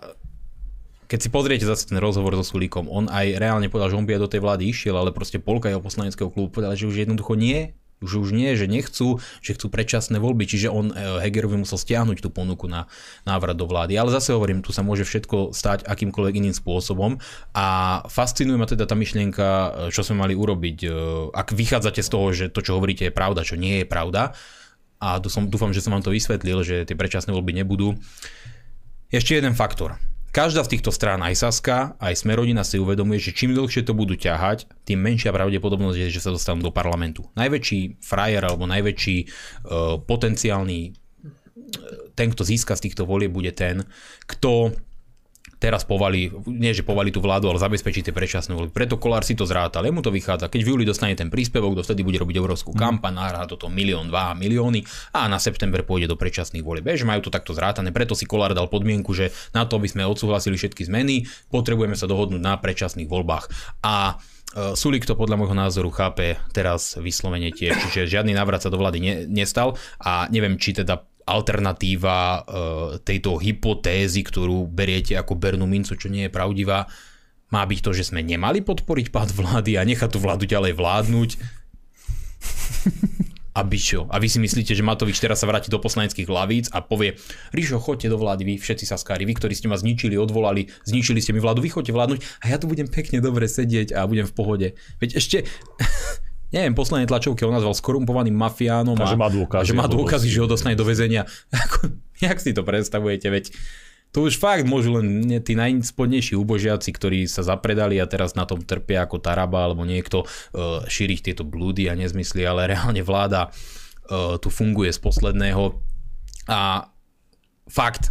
[SPEAKER 3] keď si pozriete zase ten rozhovor so Sulíkom, on aj reálne povedal, že on by aj do tej vlády išiel, ale proste polka jeho poslaneckého klubu povedala, že už jednoducho nie, už už nie, že nechcú, že chcú predčasné voľby, čiže on e, Hegerovi musel stiahnuť tú ponuku na návrat do vlády. Ale zase hovorím, tu sa môže všetko stať akýmkoľvek iným spôsobom a fascinuje ma teda tá myšlienka, e, čo sme mali urobiť, e, ak vychádzate z toho, že to, čo hovoríte, je pravda, čo nie je pravda. A dúfam, že som vám to vysvetlil, že tie predčasné voľby nebudú. Ešte jeden faktor. Každá z týchto strán, aj Saska, aj Smerodina si uvedomuje, že čím dlhšie to budú ťahať, tým menšia pravdepodobnosť je, že sa dostanú do parlamentu. Najväčší frajer alebo najväčší uh, potenciálny e, ten, kto získa z týchto volieb, bude ten, kto teraz povali, nie že povali tú vládu, ale zabezpečí tie predčasné voľby. Preto Kolár si to zrátal, jemu to vychádza. Keď v júli dostane ten príspevok, dovtedy bude robiť obrovskú mm. kampaň, nahrá toto milión, dva milióny a na september pôjde do predčasných volieb. Že majú to takto zrátané, preto si Kolár dal podmienku, že na to, aby sme odsúhlasili všetky zmeny, potrebujeme sa dohodnúť na predčasných voľbách. A e, Sulik to podľa môjho názoru chápe teraz vyslovene tiež, čiže žiadny návrat sa do vlády ne, nestal a neviem, či teda alternatíva e, tejto hypotézy, ktorú beriete ako bernú mincu, čo nie je pravdivá, má byť to, že sme nemali podporiť pád vlády a nechať tú vládu ďalej vládnuť. Aby čo? A vy si myslíte, že Matovič teraz sa vráti do poslaneckých hlavíc a povie, Ríšo, choďte do vlády, vy všetci sa skári, vy, ktorí ste ma zničili, odvolali, zničili ste mi vládu, vy choďte vládnuť a ja tu budem pekne dobre sedieť a budem v pohode. Veď ešte neviem, poslednej tlačovke ho nazval skorumpovaným mafiánom a,
[SPEAKER 1] a, že má dôkazy,
[SPEAKER 3] a že má dôkazy, že ho dostane do väzenia. (laughs) jak si to predstavujete, veď to už fakt môžu len tí najspodnejší ubožiaci, ktorí sa zapredali a teraz na tom trpia ako Taraba alebo niekto uh, šíriť tieto blúdy a nezmysly, ale (laughs) reálne vláda uh, tu funguje z posledného a fakt,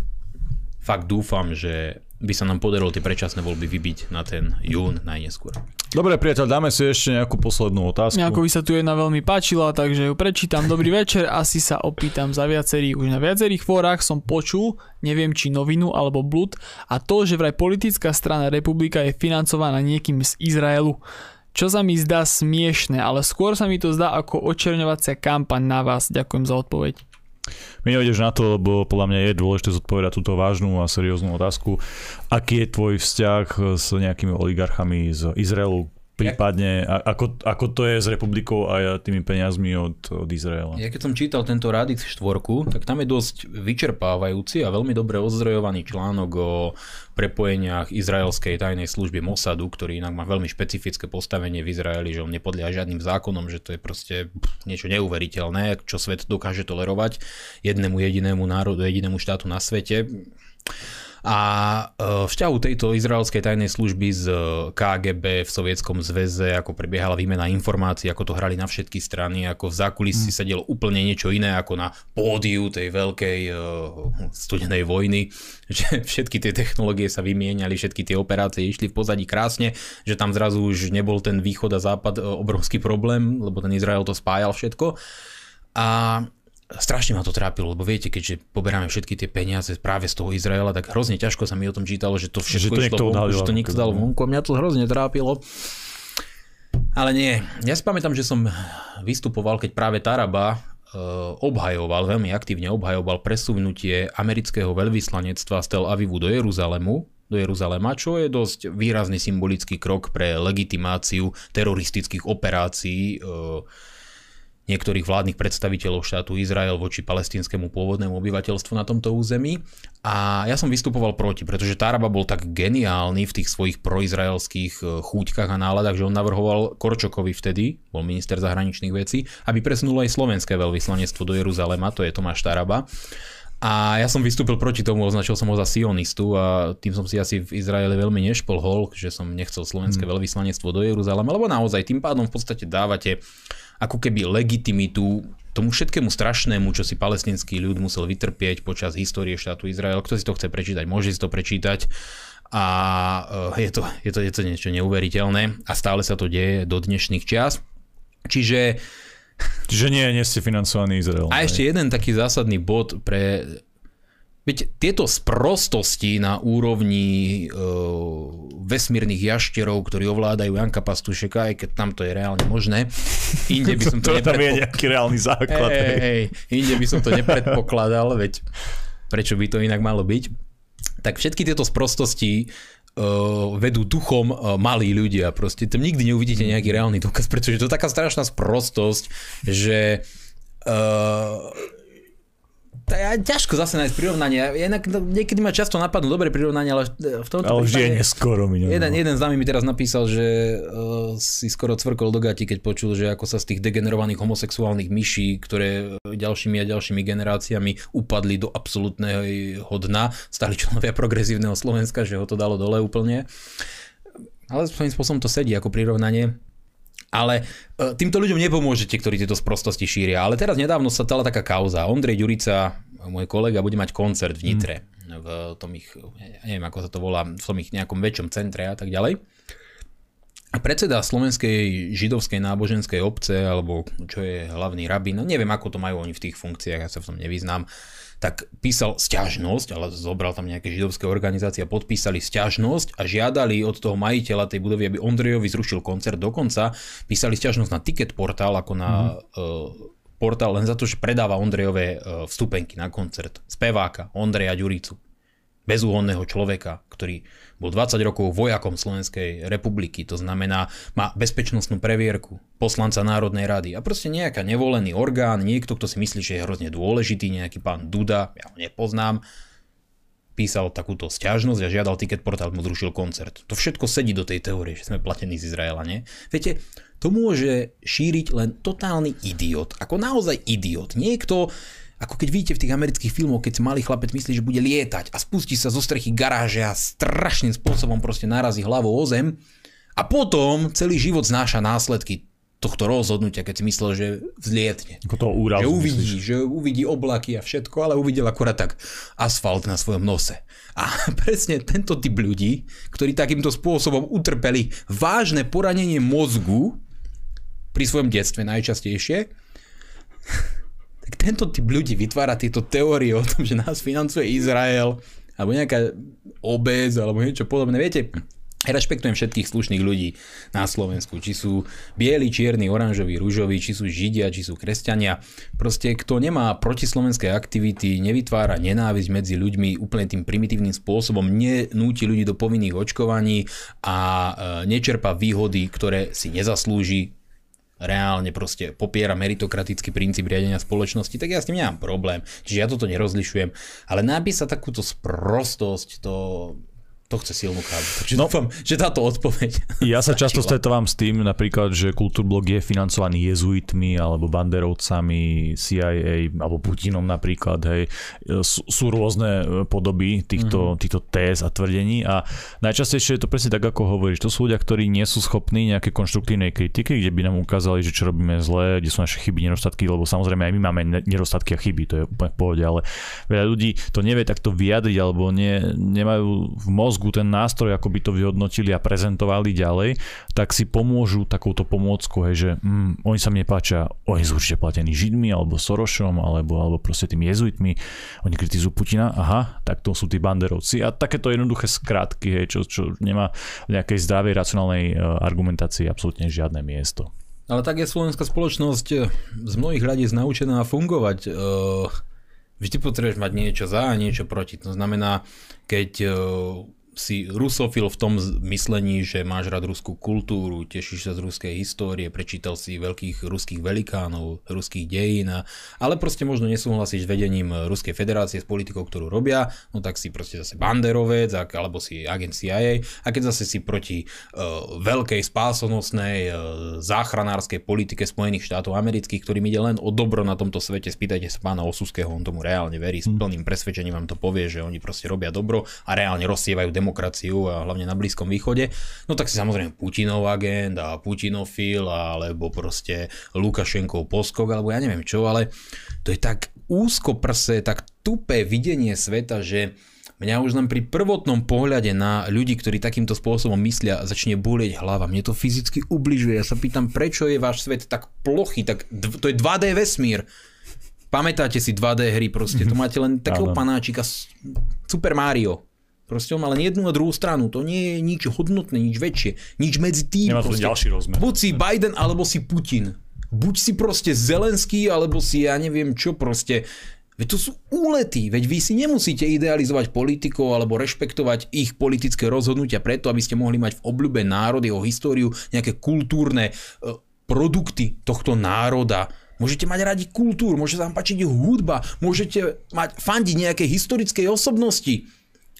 [SPEAKER 3] fakt dúfam, že by sa nám podarilo tie predčasné voľby vybiť na ten jún najneskôr.
[SPEAKER 1] Dobre, priateľ, dáme si ešte nejakú poslednú otázku.
[SPEAKER 2] Nejako by sa tu jedna veľmi páčila, takže ju prečítam. Dobrý večer, asi sa opýtam za viacerých. Už na viacerých fórach som počul, neviem či novinu alebo blud, a to, že vraj politická strana republika je financovaná niekým z Izraelu. Čo sa mi zdá smiešne, ale skôr sa mi to zdá ako očerňovacia kampaň na vás. Ďakujem za odpoveď.
[SPEAKER 1] Mi nejdeš na to, lebo podľa mňa je dôležité zodpovedať túto vážnu a serióznu otázku. Aký je tvoj vzťah s nejakými oligarchami z Izraelu? Prípadne ako, ako to je s republikou a tými peniazmi od, od Izraela.
[SPEAKER 3] Ja keď som čítal tento Radix 4, tak tam je dosť vyčerpávajúci a veľmi dobre ozdrojovaný článok o prepojeniach izraelskej tajnej služby Mossadu, ktorý inak má veľmi špecifické postavenie v Izraeli, že on nepodľa žiadnym zákonom, že to je proste niečo neuveriteľné, čo svet dokáže tolerovať jednému jedinému národu, jedinému štátu na svete. A e, vzťahu tejto izraelskej tajnej služby z KGB v Sovietskom zväze, ako prebiehala výmena informácií, ako to hrali na všetky strany, ako v zákulisí mm. sedelo úplne niečo iné ako na pódiu tej veľkej uh, studenej vojny, (laughs) že všetky tie technológie sa vymieniali, všetky tie operácie išli v pozadí krásne, že tam zrazu už nebol ten východ a západ e, obrovský problém, lebo ten Izrael to spájal všetko. A strašne ma to trápilo, lebo viete, keďže poberáme všetky tie peniaze práve z toho Izraela, tak hrozne ťažko sa mi o tom čítalo, že to všetko že to išlo vonku, že to niekto dal vonku a mňa to hrozne trápilo. Ale nie, ja si pamätám, že som vystupoval, keď práve Taraba e, obhajoval, veľmi aktívne obhajoval presunutie amerického veľvyslanectva z Tel Avivu do Jeruzalemu, do Jeruzalema, čo je dosť výrazný symbolický krok pre legitimáciu teroristických operácií e, niektorých vládnych predstaviteľov štátu Izrael voči palestinskému pôvodnému obyvateľstvu na tomto území. A ja som vystupoval proti, pretože Taraba bol tak geniálny v tých svojich proizraelských e, chúťkach a náladách, že on navrhoval Korčokovi vtedy, bol minister zahraničných vecí, aby presunul aj slovenské veľvyslanectvo do Jeruzalema, to je Tomáš Taraba. A ja som vystúpil proti tomu, označil som ho za sionistu a tým som si asi v Izraeli veľmi nešplhol, že som nechcel slovenské hmm. veľvyslanectvo do Jeruzalema, lebo naozaj tým pádom v podstate dávate ako keby legitimitu tomu všetkému strašnému, čo si palestinský ľud musel vytrpieť počas histórie štátu Izrael. Kto si to chce prečítať, môže si to prečítať a eh, je to, je to, je to niečo neuveriteľné a stále sa to deje do dnešných čias. Čiže
[SPEAKER 1] Čiže nie, nie ste financovaný Izrael.
[SPEAKER 3] A ešte jeden taký zásadný bod pre Veď tieto sprostosti na úrovni e, vesmírnych jašterov, ktorí ovládajú Janka Pastušeka, aj keď tam to je reálne možné, (laughs) inde by som to,
[SPEAKER 1] to tam je nejaký reálny základ. Ej,
[SPEAKER 3] ej, inde by som to nepredpokladal, veď prečo by to inak malo byť. Tak všetky tieto sprostosti vedú duchom uh, malí ľudia. Proste tam nikdy neuvidíte nejaký reálny dôkaz, pretože to je taká strašná sprostosť, že uh, ja, ťažko zase nájsť prirovnanie. Inak niekedy ma často napadnú dobré prirovnanie, ale v tomto
[SPEAKER 1] Ale už je neskoro mi
[SPEAKER 3] jeden, jeden z nami mi teraz napísal, že uh, si skoro cvrkol do gati, keď počul, že ako sa z tých degenerovaných homosexuálnych myší, ktoré ďalšími a ďalšími generáciami upadli do absolútneho dna, stali členovia progresívneho Slovenska, že ho to dalo dole úplne. Ale svojím spôsobom to sedí ako prirovnanie. Ale e, týmto ľuďom nepomôžete, ktorí tieto sprostosti šíria. Ale teraz nedávno sa stala taká kauza. Ondrej Ďurica, môj kolega, bude mať koncert v Nitre. Mm. V tom ich, neviem ako sa to volá, v tom ich nejakom väčšom centre a tak ďalej. A predseda Slovenskej židovskej náboženskej obce, alebo čo je hlavný rabín, no neviem ako to majú oni v tých funkciách, ja sa v tom nevyznám, tak písal stiažnosť, ale zobral tam nejaké židovské organizácie a podpísali stiažnosť a žiadali od toho majiteľa tej budovy, aby Ondrejovi zrušil koncert. Dokonca písali stiažnosť na Ticket Portal ako na mm. uh, portál len za to, že predáva Ondrejové uh, vstupenky na koncert. Speváka Ondreja Ďuricu bezúhonného človeka, ktorý bol 20 rokov vojakom Slovenskej republiky, to znamená, má bezpečnostnú previerku poslanca Národnej rady a proste nejaká nevolený orgán, niekto, kto si myslí, že je hrozne dôležitý, nejaký pán Duda, ja ho nepoznám, písal takúto stiažnosť a žiadal ticket portál, mu zrušil koncert. To všetko sedí do tej teórie, že sme platení z Izraela, nie? Viete, to môže šíriť len totálny idiot, ako naozaj idiot. Niekto, ako keď vidíte v tých amerických filmoch, keď si malý chlapec myslí, že bude lietať a spustí sa zo strechy garáže a strašným spôsobom proste narazí hlavou o zem a potom celý život znáša následky tohto rozhodnutia, keď si myslel, že vzlietne.
[SPEAKER 1] Ako toho úrazu,
[SPEAKER 3] že uvidí, myslíš? že uvidí oblaky a všetko, ale uvidel akurát tak asfalt na svojom nose. A (laughs) presne tento typ ľudí, ktorí takýmto spôsobom utrpeli vážne poranenie mozgu pri svojom detstve najčastejšie, tak tento typ ľudí vytvára tieto teórie o tom, že nás financuje Izrael, alebo nejaká obec, alebo niečo podobné. Viete, Rešpektujem všetkých slušných ľudí na Slovensku, či sú bieli, čierni, oranžoví, rúžoví, či sú židia, či sú kresťania. Proste kto nemá protislovenské aktivity, nevytvára nenávisť medzi ľuďmi úplne tým primitívnym spôsobom, nenúti ľudí do povinných očkovaní a e, nečerpa výhody, ktoré si nezaslúži, reálne proste popiera meritokratický princíp riadenia spoločnosti, tak ja s tým nemám problém. Čiže ja toto nerozlišujem. Ale napísať takúto sprostosť, to to chce silnú kávu. Takže no, dúfam, že táto odpoveď.
[SPEAKER 1] Ja sa (laughs) často stretávam s tým napríklad, že Kultúrblok je financovaný jezuitmi alebo banderovcami, CIA alebo Putinom napríklad. Hej. Sú, sú rôzne e, podoby týchto, mm-hmm. týchto téz a tvrdení a najčastejšie je to presne tak, ako hovoríš. To sú ľudia, ktorí nie sú schopní nejaké konštruktívnej kritiky, kde by nám ukázali, že čo robíme zle, kde sú naše chyby, nedostatky, lebo samozrejme aj my máme nedostatky a chyby, to je úplne v pohode, ale veľa ľudí to nevie takto vyjadriť alebo nie, nemajú v mozgu mozgu ten nástroj, ako by to vyhodnotili a prezentovali ďalej, tak si pomôžu takouto pomôcku, hej, že mm, oni sa mne páčia, oni sú určite platení Židmi, alebo Sorošom, alebo, alebo proste tými jezuitmi, oni kritizujú Putina, aha, tak to sú tí banderovci a takéto jednoduché skrátky, hej, čo, čo nemá v nejakej zdravej, racionálnej e, argumentácii absolútne žiadne miesto.
[SPEAKER 3] Ale tak je slovenská spoločnosť e, z mnohých hľadisk naučená fungovať. E, vždy potrebuješ mať niečo za a niečo proti. To znamená, keď si rusofil v tom myslení, že máš rád ruskú kultúru, tešíš sa z ruskej histórie, prečítal si veľkých ruských velikánov, ruských dejín, ale proste možno nesúhlasíš s vedením Ruskej federácie, s politikou, ktorú robia, no tak si proste zase banderovec, alebo si agent CIA a keď zase si proti uh, veľkej spásonosnej uh, záchranárskej politike Spojených štátov amerických, ktorým ide len o dobro na tomto svete, spýtajte sa pána Osuského, on tomu reálne verí, s hm. plným presvedčením vám to povie, že oni proste robia dobro a reálne rozsievajú demokraciu demokraciu a hlavne na Blízkom východe, no tak si samozrejme Putinov agent a Putinofil alebo proste Lukašenkov poskok alebo ja neviem čo, ale to je tak úzko prse, tak tupé videnie sveta, že Mňa už len pri prvotnom pohľade na ľudí, ktorí takýmto spôsobom myslia, začne bolieť hlava. Mne to fyzicky ubližuje. Ja sa pýtam, prečo je váš svet tak plochý, tak to je 2D vesmír. Pamätáte si 2D hry proste, to máte len takého panáčika Super Mario. Proste on má len jednu a druhú stranu. To nie je nič hodnotné, nič väčšie. Nič medzi tým.
[SPEAKER 1] Nemá to proste. ďalší rozmer.
[SPEAKER 3] Buď si Biden, alebo si Putin. Buď si proste Zelenský, alebo si ja neviem čo proste. Veď to sú úlety, veď vy si nemusíte idealizovať politikov alebo rešpektovať ich politické rozhodnutia preto, aby ste mohli mať v obľúbe národy, o históriu, nejaké kultúrne e, produkty tohto národa. Môžete mať radi kultúru, môže sa vám páčiť hudba, môžete mať fandiť nejakej historickej osobnosti.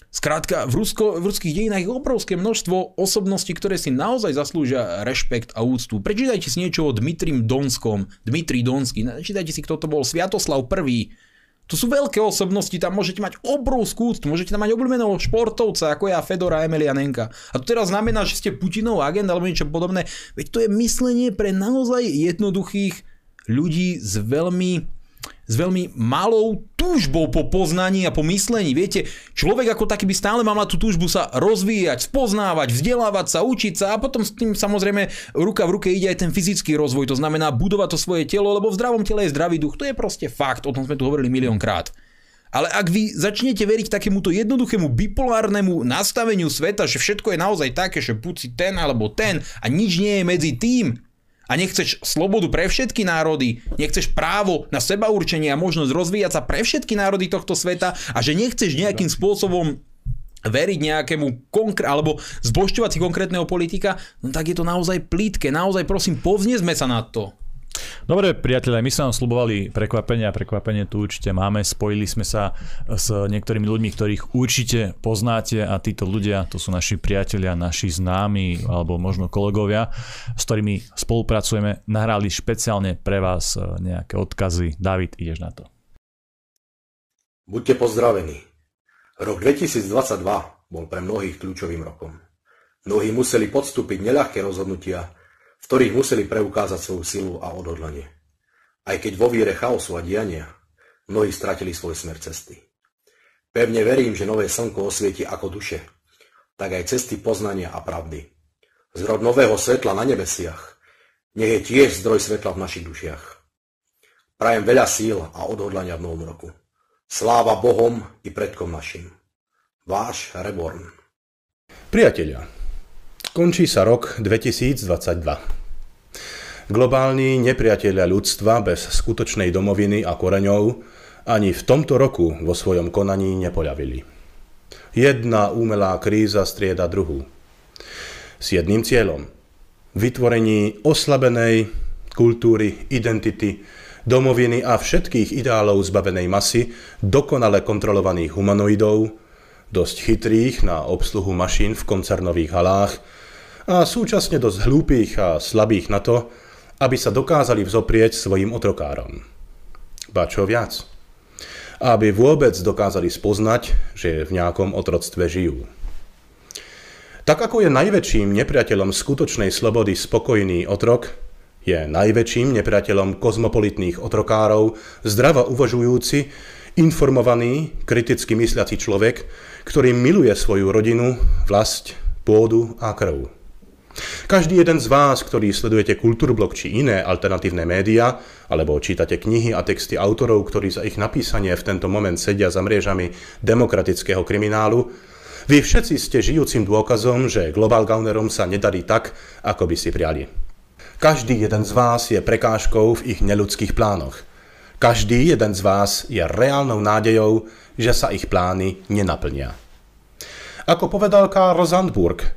[SPEAKER 3] Skrátka, v, Rusko, v ruských dejinách je obrovské množstvo osobností, ktoré si naozaj zaslúžia rešpekt a úctu. Prečítajte si niečo o Dmitrim Donskom, Dmitri Donsky, čítajte si, kto to bol, Sviatoslav I. To sú veľké osobnosti, tam môžete mať obrovskú úctu, môžete tam mať obľúbeného športovca, ako ja Fedora Emelianenka. A to teraz znamená, že ste Putinov agent alebo niečo podobné. Veď to je myslenie pre naozaj jednoduchých ľudí s veľmi s veľmi malou túžbou po poznaní a po myslení. Viete, človek ako taký by stále mal tú túžbu sa rozvíjať, spoznávať, vzdelávať sa, učiť sa a potom s tým samozrejme ruka v ruke ide aj ten fyzický rozvoj, to znamená budovať to svoje telo, lebo v zdravom tele je zdravý duch. To je proste fakt, o tom sme tu hovorili miliónkrát. Ale ak vy začnete veriť takémuto jednoduchému bipolárnemu nastaveniu sveta, že všetko je naozaj také, že buď si ten alebo ten a nič nie je medzi tým, a nechceš slobodu pre všetky národy, nechceš právo na seba určenie a možnosť rozvíjať sa pre všetky národy tohto sveta a že nechceš nejakým spôsobom veriť nejakému konkr- alebo zbošťovať si konkrétneho politika, no tak je to naozaj plítke. Naozaj prosím, povznesme sa na to.
[SPEAKER 1] Dobre, priatelia, my sme vám slubovali prekvapenie a prekvapenie tu určite máme. Spojili sme sa s niektorými ľuďmi, ktorých určite poznáte a títo ľudia, to sú naši priatelia, naši známi alebo možno kolegovia, s ktorými spolupracujeme. Nahrali špeciálne pre vás nejaké odkazy. David, ideš na to.
[SPEAKER 8] Buďte pozdravení. Rok 2022 bol pre mnohých kľúčovým rokom. Mnohí museli podstúpiť neľahké rozhodnutia, v ktorých museli preukázať svoju silu a odhodlanie. Aj keď vo víre chaosu a diania, mnohí stratili svoj smer cesty. Pevne verím, že nové slnko osvieti ako duše, tak aj cesty poznania a pravdy. Zrod nového svetla na nebesiach, nech je tiež zdroj svetla v našich dušiach. Prajem veľa síl a odhodlania v novom roku. Sláva Bohom i predkom našim. Váš Reborn.
[SPEAKER 9] Priatelia,
[SPEAKER 8] Skončí sa rok 2022. Globálni nepriatelia ľudstva bez skutočnej domoviny a koreňov ani v tomto roku vo svojom konaní nepoľavili. Jedna umelá kríza strieda druhú. S jedným cieľom. Vytvorení oslabenej kultúry, identity, domoviny a všetkých ideálov zbavenej masy, dokonale kontrolovaných humanoidov, dosť chytrých na obsluhu mašín v koncernových halách a súčasne dosť hlúpých a slabých na to, aby sa dokázali vzoprieť svojim otrokárom. Ba čo viac? Aby vôbec dokázali spoznať, že v nejakom otroctve žijú. Tak ako je najväčším nepriateľom skutočnej slobody spokojný otrok, je najväčším nepriateľom kozmopolitných otrokárov zdravo uvažujúci, informovaný, kriticky mysliaci človek, ktorý miluje svoju rodinu, vlast, pôdu a krv. Každý jeden z vás, ktorý sledujete Kultúrblok či iné alternatívne médiá, alebo čítate knihy a texty autorov, ktorí za ich napísanie v tento moment sedia za mriežami demokratického kriminálu, vy všetci ste žijúcim dôkazom, že Global Gaunerom sa nedarí tak, ako by si priali. Každý jeden z vás je prekážkou v ich neludských plánoch. Každý jeden z vás je reálnou nádejou, že sa ich plány nenaplnia. Ako povedal Karl Zandburg,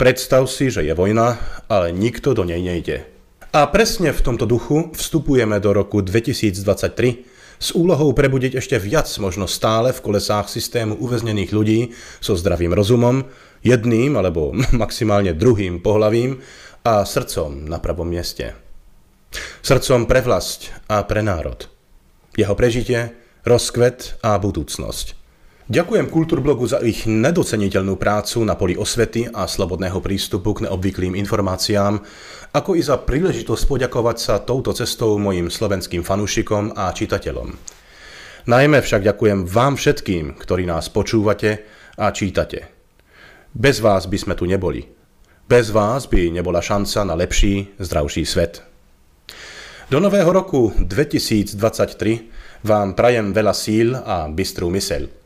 [SPEAKER 8] predstav si, že je vojna, ale nikto do nej nejde. A presne v tomto duchu vstupujeme do roku 2023 s úlohou prebudiť ešte viac možno stále v kolesách systému uväznených ľudí so zdravým rozumom, jedným alebo (laughs) maximálne druhým pohlavím a srdcom na pravom mieste. Srdcom pre vlast a pre národ. Jeho prežitie, rozkvet a budúcnosť. Ďakujem Kultúrblogu za ich nedoceniteľnú prácu na poli osvety a slobodného prístupu k neobvyklým informáciám, ako i za príležitosť poďakovať sa touto cestou mojim slovenským fanúšikom a čitateľom. Najmä však ďakujem vám všetkým, ktorí nás počúvate a čítate. Bez vás by sme tu neboli. Bez vás by nebola šanca na lepší, zdravší svet. Do nového roku 2023 vám prajem veľa síl a bystrú myseľ.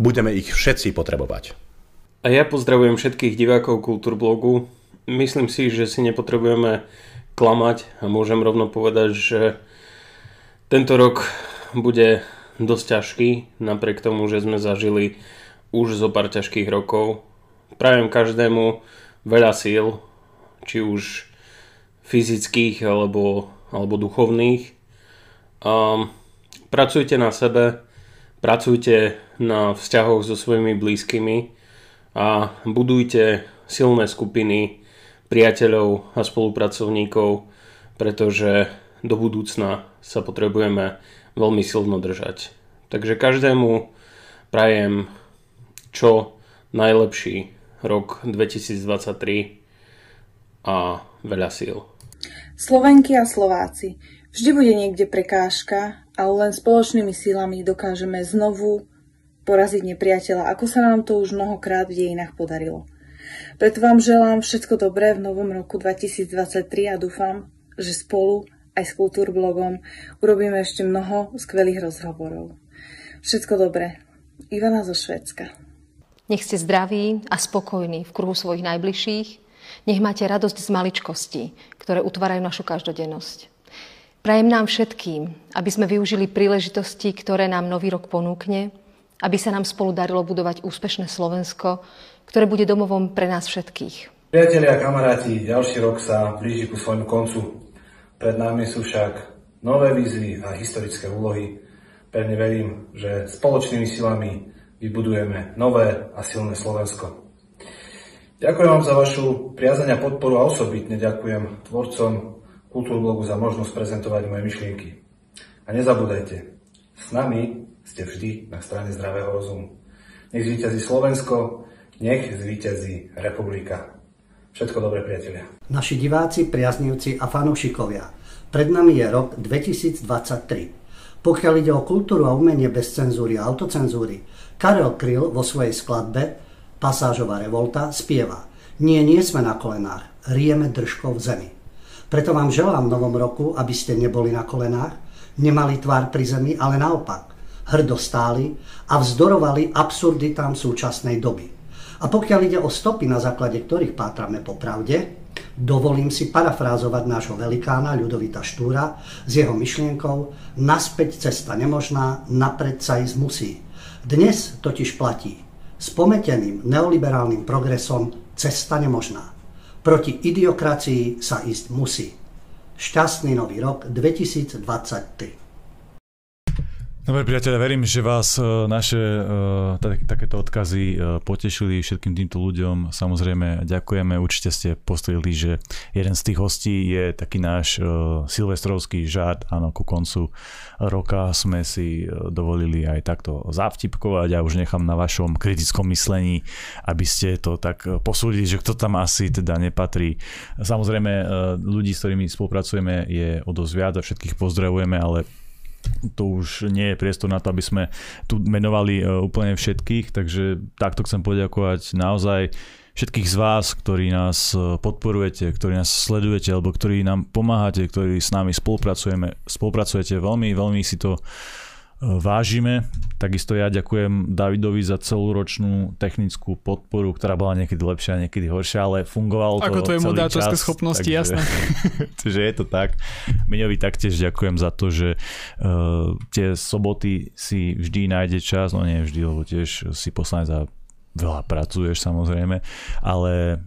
[SPEAKER 8] Budeme ich všetci potrebovať.
[SPEAKER 9] A ja pozdravujem všetkých divákov Kultúrblogu. Myslím si, že si nepotrebujeme klamať a môžem rovno povedať, že tento rok bude dosť ťažký, napriek tomu, že sme zažili už zo pár ťažkých rokov. Prajem každému veľa síl, či už fyzických alebo, alebo duchovných. Um, pracujte na sebe, pracujte na vzťahoch so svojimi blízkymi a budujte silné skupiny priateľov a spolupracovníkov, pretože do budúcna sa potrebujeme veľmi silno držať. Takže každému prajem čo najlepší rok 2023 a veľa síl.
[SPEAKER 10] Slovenky a Slováci, vždy bude niekde prekážka, ale len spoločnými sílami dokážeme znovu poraziť nepriateľa, ako sa nám to už mnohokrát v dejinách podarilo. Preto vám želám všetko dobré v novom roku 2023 a dúfam, že spolu aj s Kultúrblogom urobíme ešte mnoho skvelých rozhovorov. Všetko dobré. Ivana zo Švedska.
[SPEAKER 11] Nech ste zdraví a spokojní v kruhu svojich najbližších. Nech máte radosť z maličkostí, ktoré utvárajú našu každodennosť. Prajem nám všetkým, aby sme využili príležitosti, ktoré nám nový rok ponúkne, aby sa nám spolu darilo budovať úspešné Slovensko, ktoré bude domovom pre nás všetkých.
[SPEAKER 12] Priatelia a kamaráti, ďalší rok sa blíži ku svojmu koncu. Pred nami sú však nové výzvy a historické úlohy. Pevne verím, že spoločnými silami vybudujeme nové a silné Slovensko. Ďakujem vám za vašu priazeň podporu a osobitne ďakujem tvorcom Kultúrblogu za možnosť prezentovať moje myšlienky. A nezabúdajte, s nami ste vždy na strane zdravého rozumu. Nech zvýťazí Slovensko, nech zvýťazí republika. Všetko dobré, priatelia.
[SPEAKER 13] Naši diváci, priaznivci a fanúšikovia, pred nami je rok 2023. Pokiaľ ide o kultúru a umenie bez cenzúry a autocenzúry, Karel Kryl vo svojej skladbe Pasážová revolta spieva Nie, nie sme na kolenách, rieme držkou v zemi. Preto vám želám v novom roku, aby ste neboli na kolenách, nemali tvár pri zemi, ale naopak, hrdo stáli a vzdorovali absurditám súčasnej doby. A pokiaľ ide o stopy, na základe ktorých pátrame po pravde, dovolím si parafrázovať nášho velikána Ľudovita Štúra s jeho myšlienkou naspäť cesta nemožná, napred sa ísť musí. Dnes totiž platí s pometeným neoliberálnym progresom cesta nemožná. Proti idiokracii sa ísť musí. Šťastný nový rok 2023.
[SPEAKER 1] Dobre priateľe, verím, že vás e, naše uh, takéto odkazy uh, potešili všetkým týmto ľuďom. Samozrejme ďakujeme, určite ste postrelili, že jeden z tých hostí je taký náš silvestrovský žart. Áno, ku koncu roka sme si dovolili aj takto zavtipkovať a už nechám na vašom kritickom myslení, aby ste to tak posúdili, že kto tam asi teda nepatrí. Samozrejme ľudí, s ktorými spolupracujeme je o dosť viac a všetkých pozdravujeme, ale to už nie je priestor na to, aby sme tu menovali e, úplne všetkých, takže takto chcem poďakovať naozaj všetkých z vás, ktorí nás e, podporujete, ktorí nás sledujete, alebo ktorí nám pomáhate, ktorí s nami spolupracujeme, spolupracujete. Veľmi, veľmi si to vážime. Takisto ja ďakujem Davidovi za celúročnú technickú podporu, ktorá bola niekedy lepšia, niekedy horšia, ale fungovalo to
[SPEAKER 2] Ako tvoje moderátorské schopnosti,
[SPEAKER 1] takže,
[SPEAKER 2] jasné. (laughs)
[SPEAKER 1] že je to tak. Miňovi taktiež ďakujem za to, že uh, tie soboty si vždy nájde čas, no nie vždy, lebo tiež si poslanec a veľa pracuješ samozrejme, ale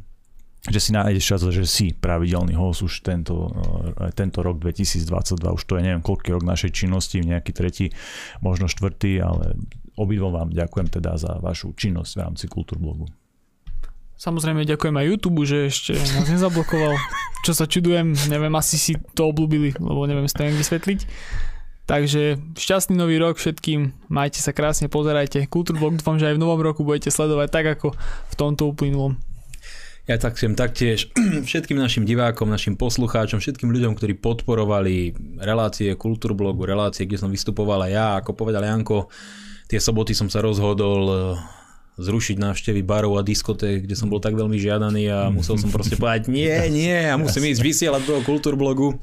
[SPEAKER 1] že si nájdeš čas, že si pravidelný host už tento, eh, tento rok 2022, už to je neviem koľký rok našej činnosti, nejaký tretí, možno štvrtý, ale obidvom vám ďakujem teda za vašu činnosť v rámci Kultúrblogu.
[SPEAKER 2] Samozrejme ďakujem aj YouTube, že ešte nás nezablokoval. Čo sa čudujem, neviem, asi si to obľúbili, lebo neviem si to vysvetliť. Takže šťastný nový rok všetkým, majte sa krásne, pozerajte. Kultúrblog dúfam, že aj v novom roku budete sledovať tak ako v tomto uplynulom.
[SPEAKER 3] Ja tak chcem taktiež (clears throat) všetkým našim divákom, našim poslucháčom, všetkým ľuďom, ktorí podporovali relácie Kultúrblogu, relácie, kde som vystupoval aj ja, ako povedal Janko, tie soboty som sa rozhodol eh, zrušiť návštevy barov a diskoték, kde som bol tak veľmi žiadaný a musel som proste povedať nie, (laughs) nie, ja musím ísť vysielať toho Kultúrblogu.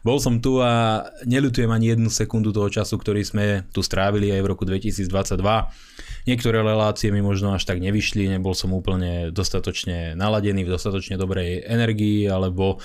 [SPEAKER 3] Bol som tu a neľutujem ani jednu sekundu toho času, ktorý sme tu strávili aj v roku 2022. Niektoré relácie mi možno až tak nevyšli, nebol som úplne dostatočne naladený v dostatočne dobrej energii, alebo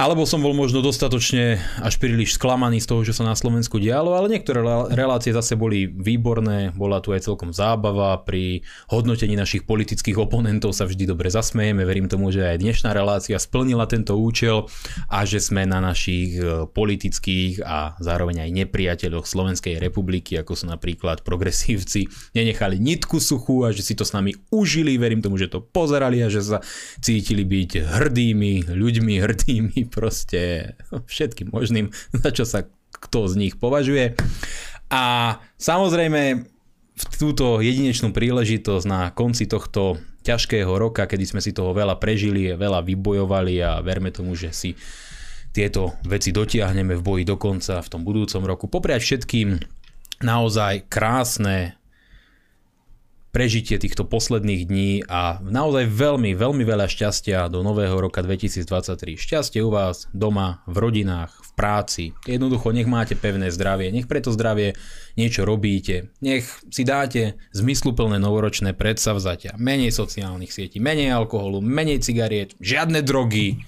[SPEAKER 3] alebo som bol možno dostatočne až príliš sklamaný z toho, čo sa na Slovensku dialo, ale niektoré relácie zase boli výborné, bola tu aj celkom zábava, pri hodnotení našich politických oponentov sa vždy dobre zasmejeme, verím tomu, že aj dnešná relácia splnila tento účel a že sme na našich e, politických a zároveň aj nepriateľoch Slovenskej republiky, ako sú napríklad progresívci, nenechali nitku suchú a že si to s nami užili, verím tomu, že to pozerali a že sa cítili byť hrdými ľuďmi, hrdými proste všetkým možným, (laughs) za čo sa kto z nich považuje. A samozrejme v túto jedinečnú príležitosť na konci tohto ťažkého roka, kedy sme si toho veľa prežili, veľa vybojovali a verme tomu, že si tieto veci dotiahneme v boji do konca v tom budúcom roku. Popriať všetkým naozaj krásne prežitie týchto posledných dní a naozaj veľmi, veľmi veľa šťastia do nového roka 2023. Šťastie u vás doma, v rodinách, v práci. Jednoducho nech máte pevné zdravie, nech preto zdravie niečo robíte, nech si dáte zmysluplné novoročné predsavzatia, menej sociálnych sietí, menej alkoholu, menej cigariet, žiadne drogy,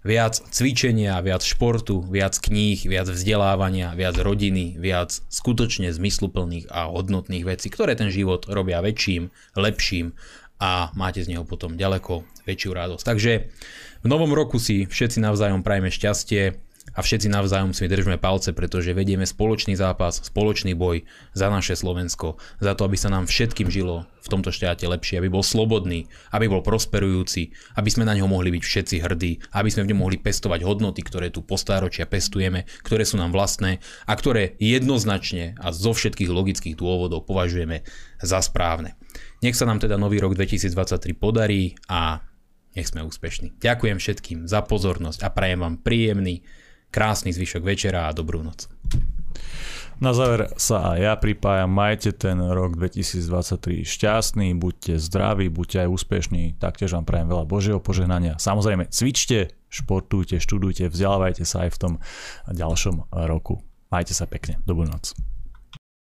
[SPEAKER 3] Viac cvičenia, viac športu, viac kníh, viac vzdelávania, viac rodiny, viac skutočne zmysluplných a hodnotných vecí, ktoré ten život robia väčším, lepším a máte z neho potom ďaleko väčšiu radosť. Takže v novom roku si všetci navzájom prajme šťastie, a všetci navzájom si držme palce, pretože vedieme spoločný zápas, spoločný boj za naše Slovensko, za to, aby sa nám všetkým žilo v tomto štáte lepšie, aby bol slobodný, aby bol prosperujúci, aby sme na ňo mohli byť všetci hrdí, aby sme v ňom mohli pestovať hodnoty, ktoré tu postáročia pestujeme, ktoré sú nám vlastné a ktoré jednoznačne a zo všetkých logických dôvodov považujeme za správne. Nech sa nám teda nový rok 2023 podarí a nech sme úspešní. Ďakujem všetkým za pozornosť a prajem vám príjemný krásny zvyšok večera a dobrú noc.
[SPEAKER 1] Na záver sa aj ja pripájam, majte ten rok 2023 šťastný, buďte zdraví, buďte aj úspešní, taktiež vám prajem veľa Božieho požehnania. Samozrejme, cvičte, športujte, študujte, vzdelávajte sa aj v tom ďalšom roku. Majte sa pekne, dobrú noc.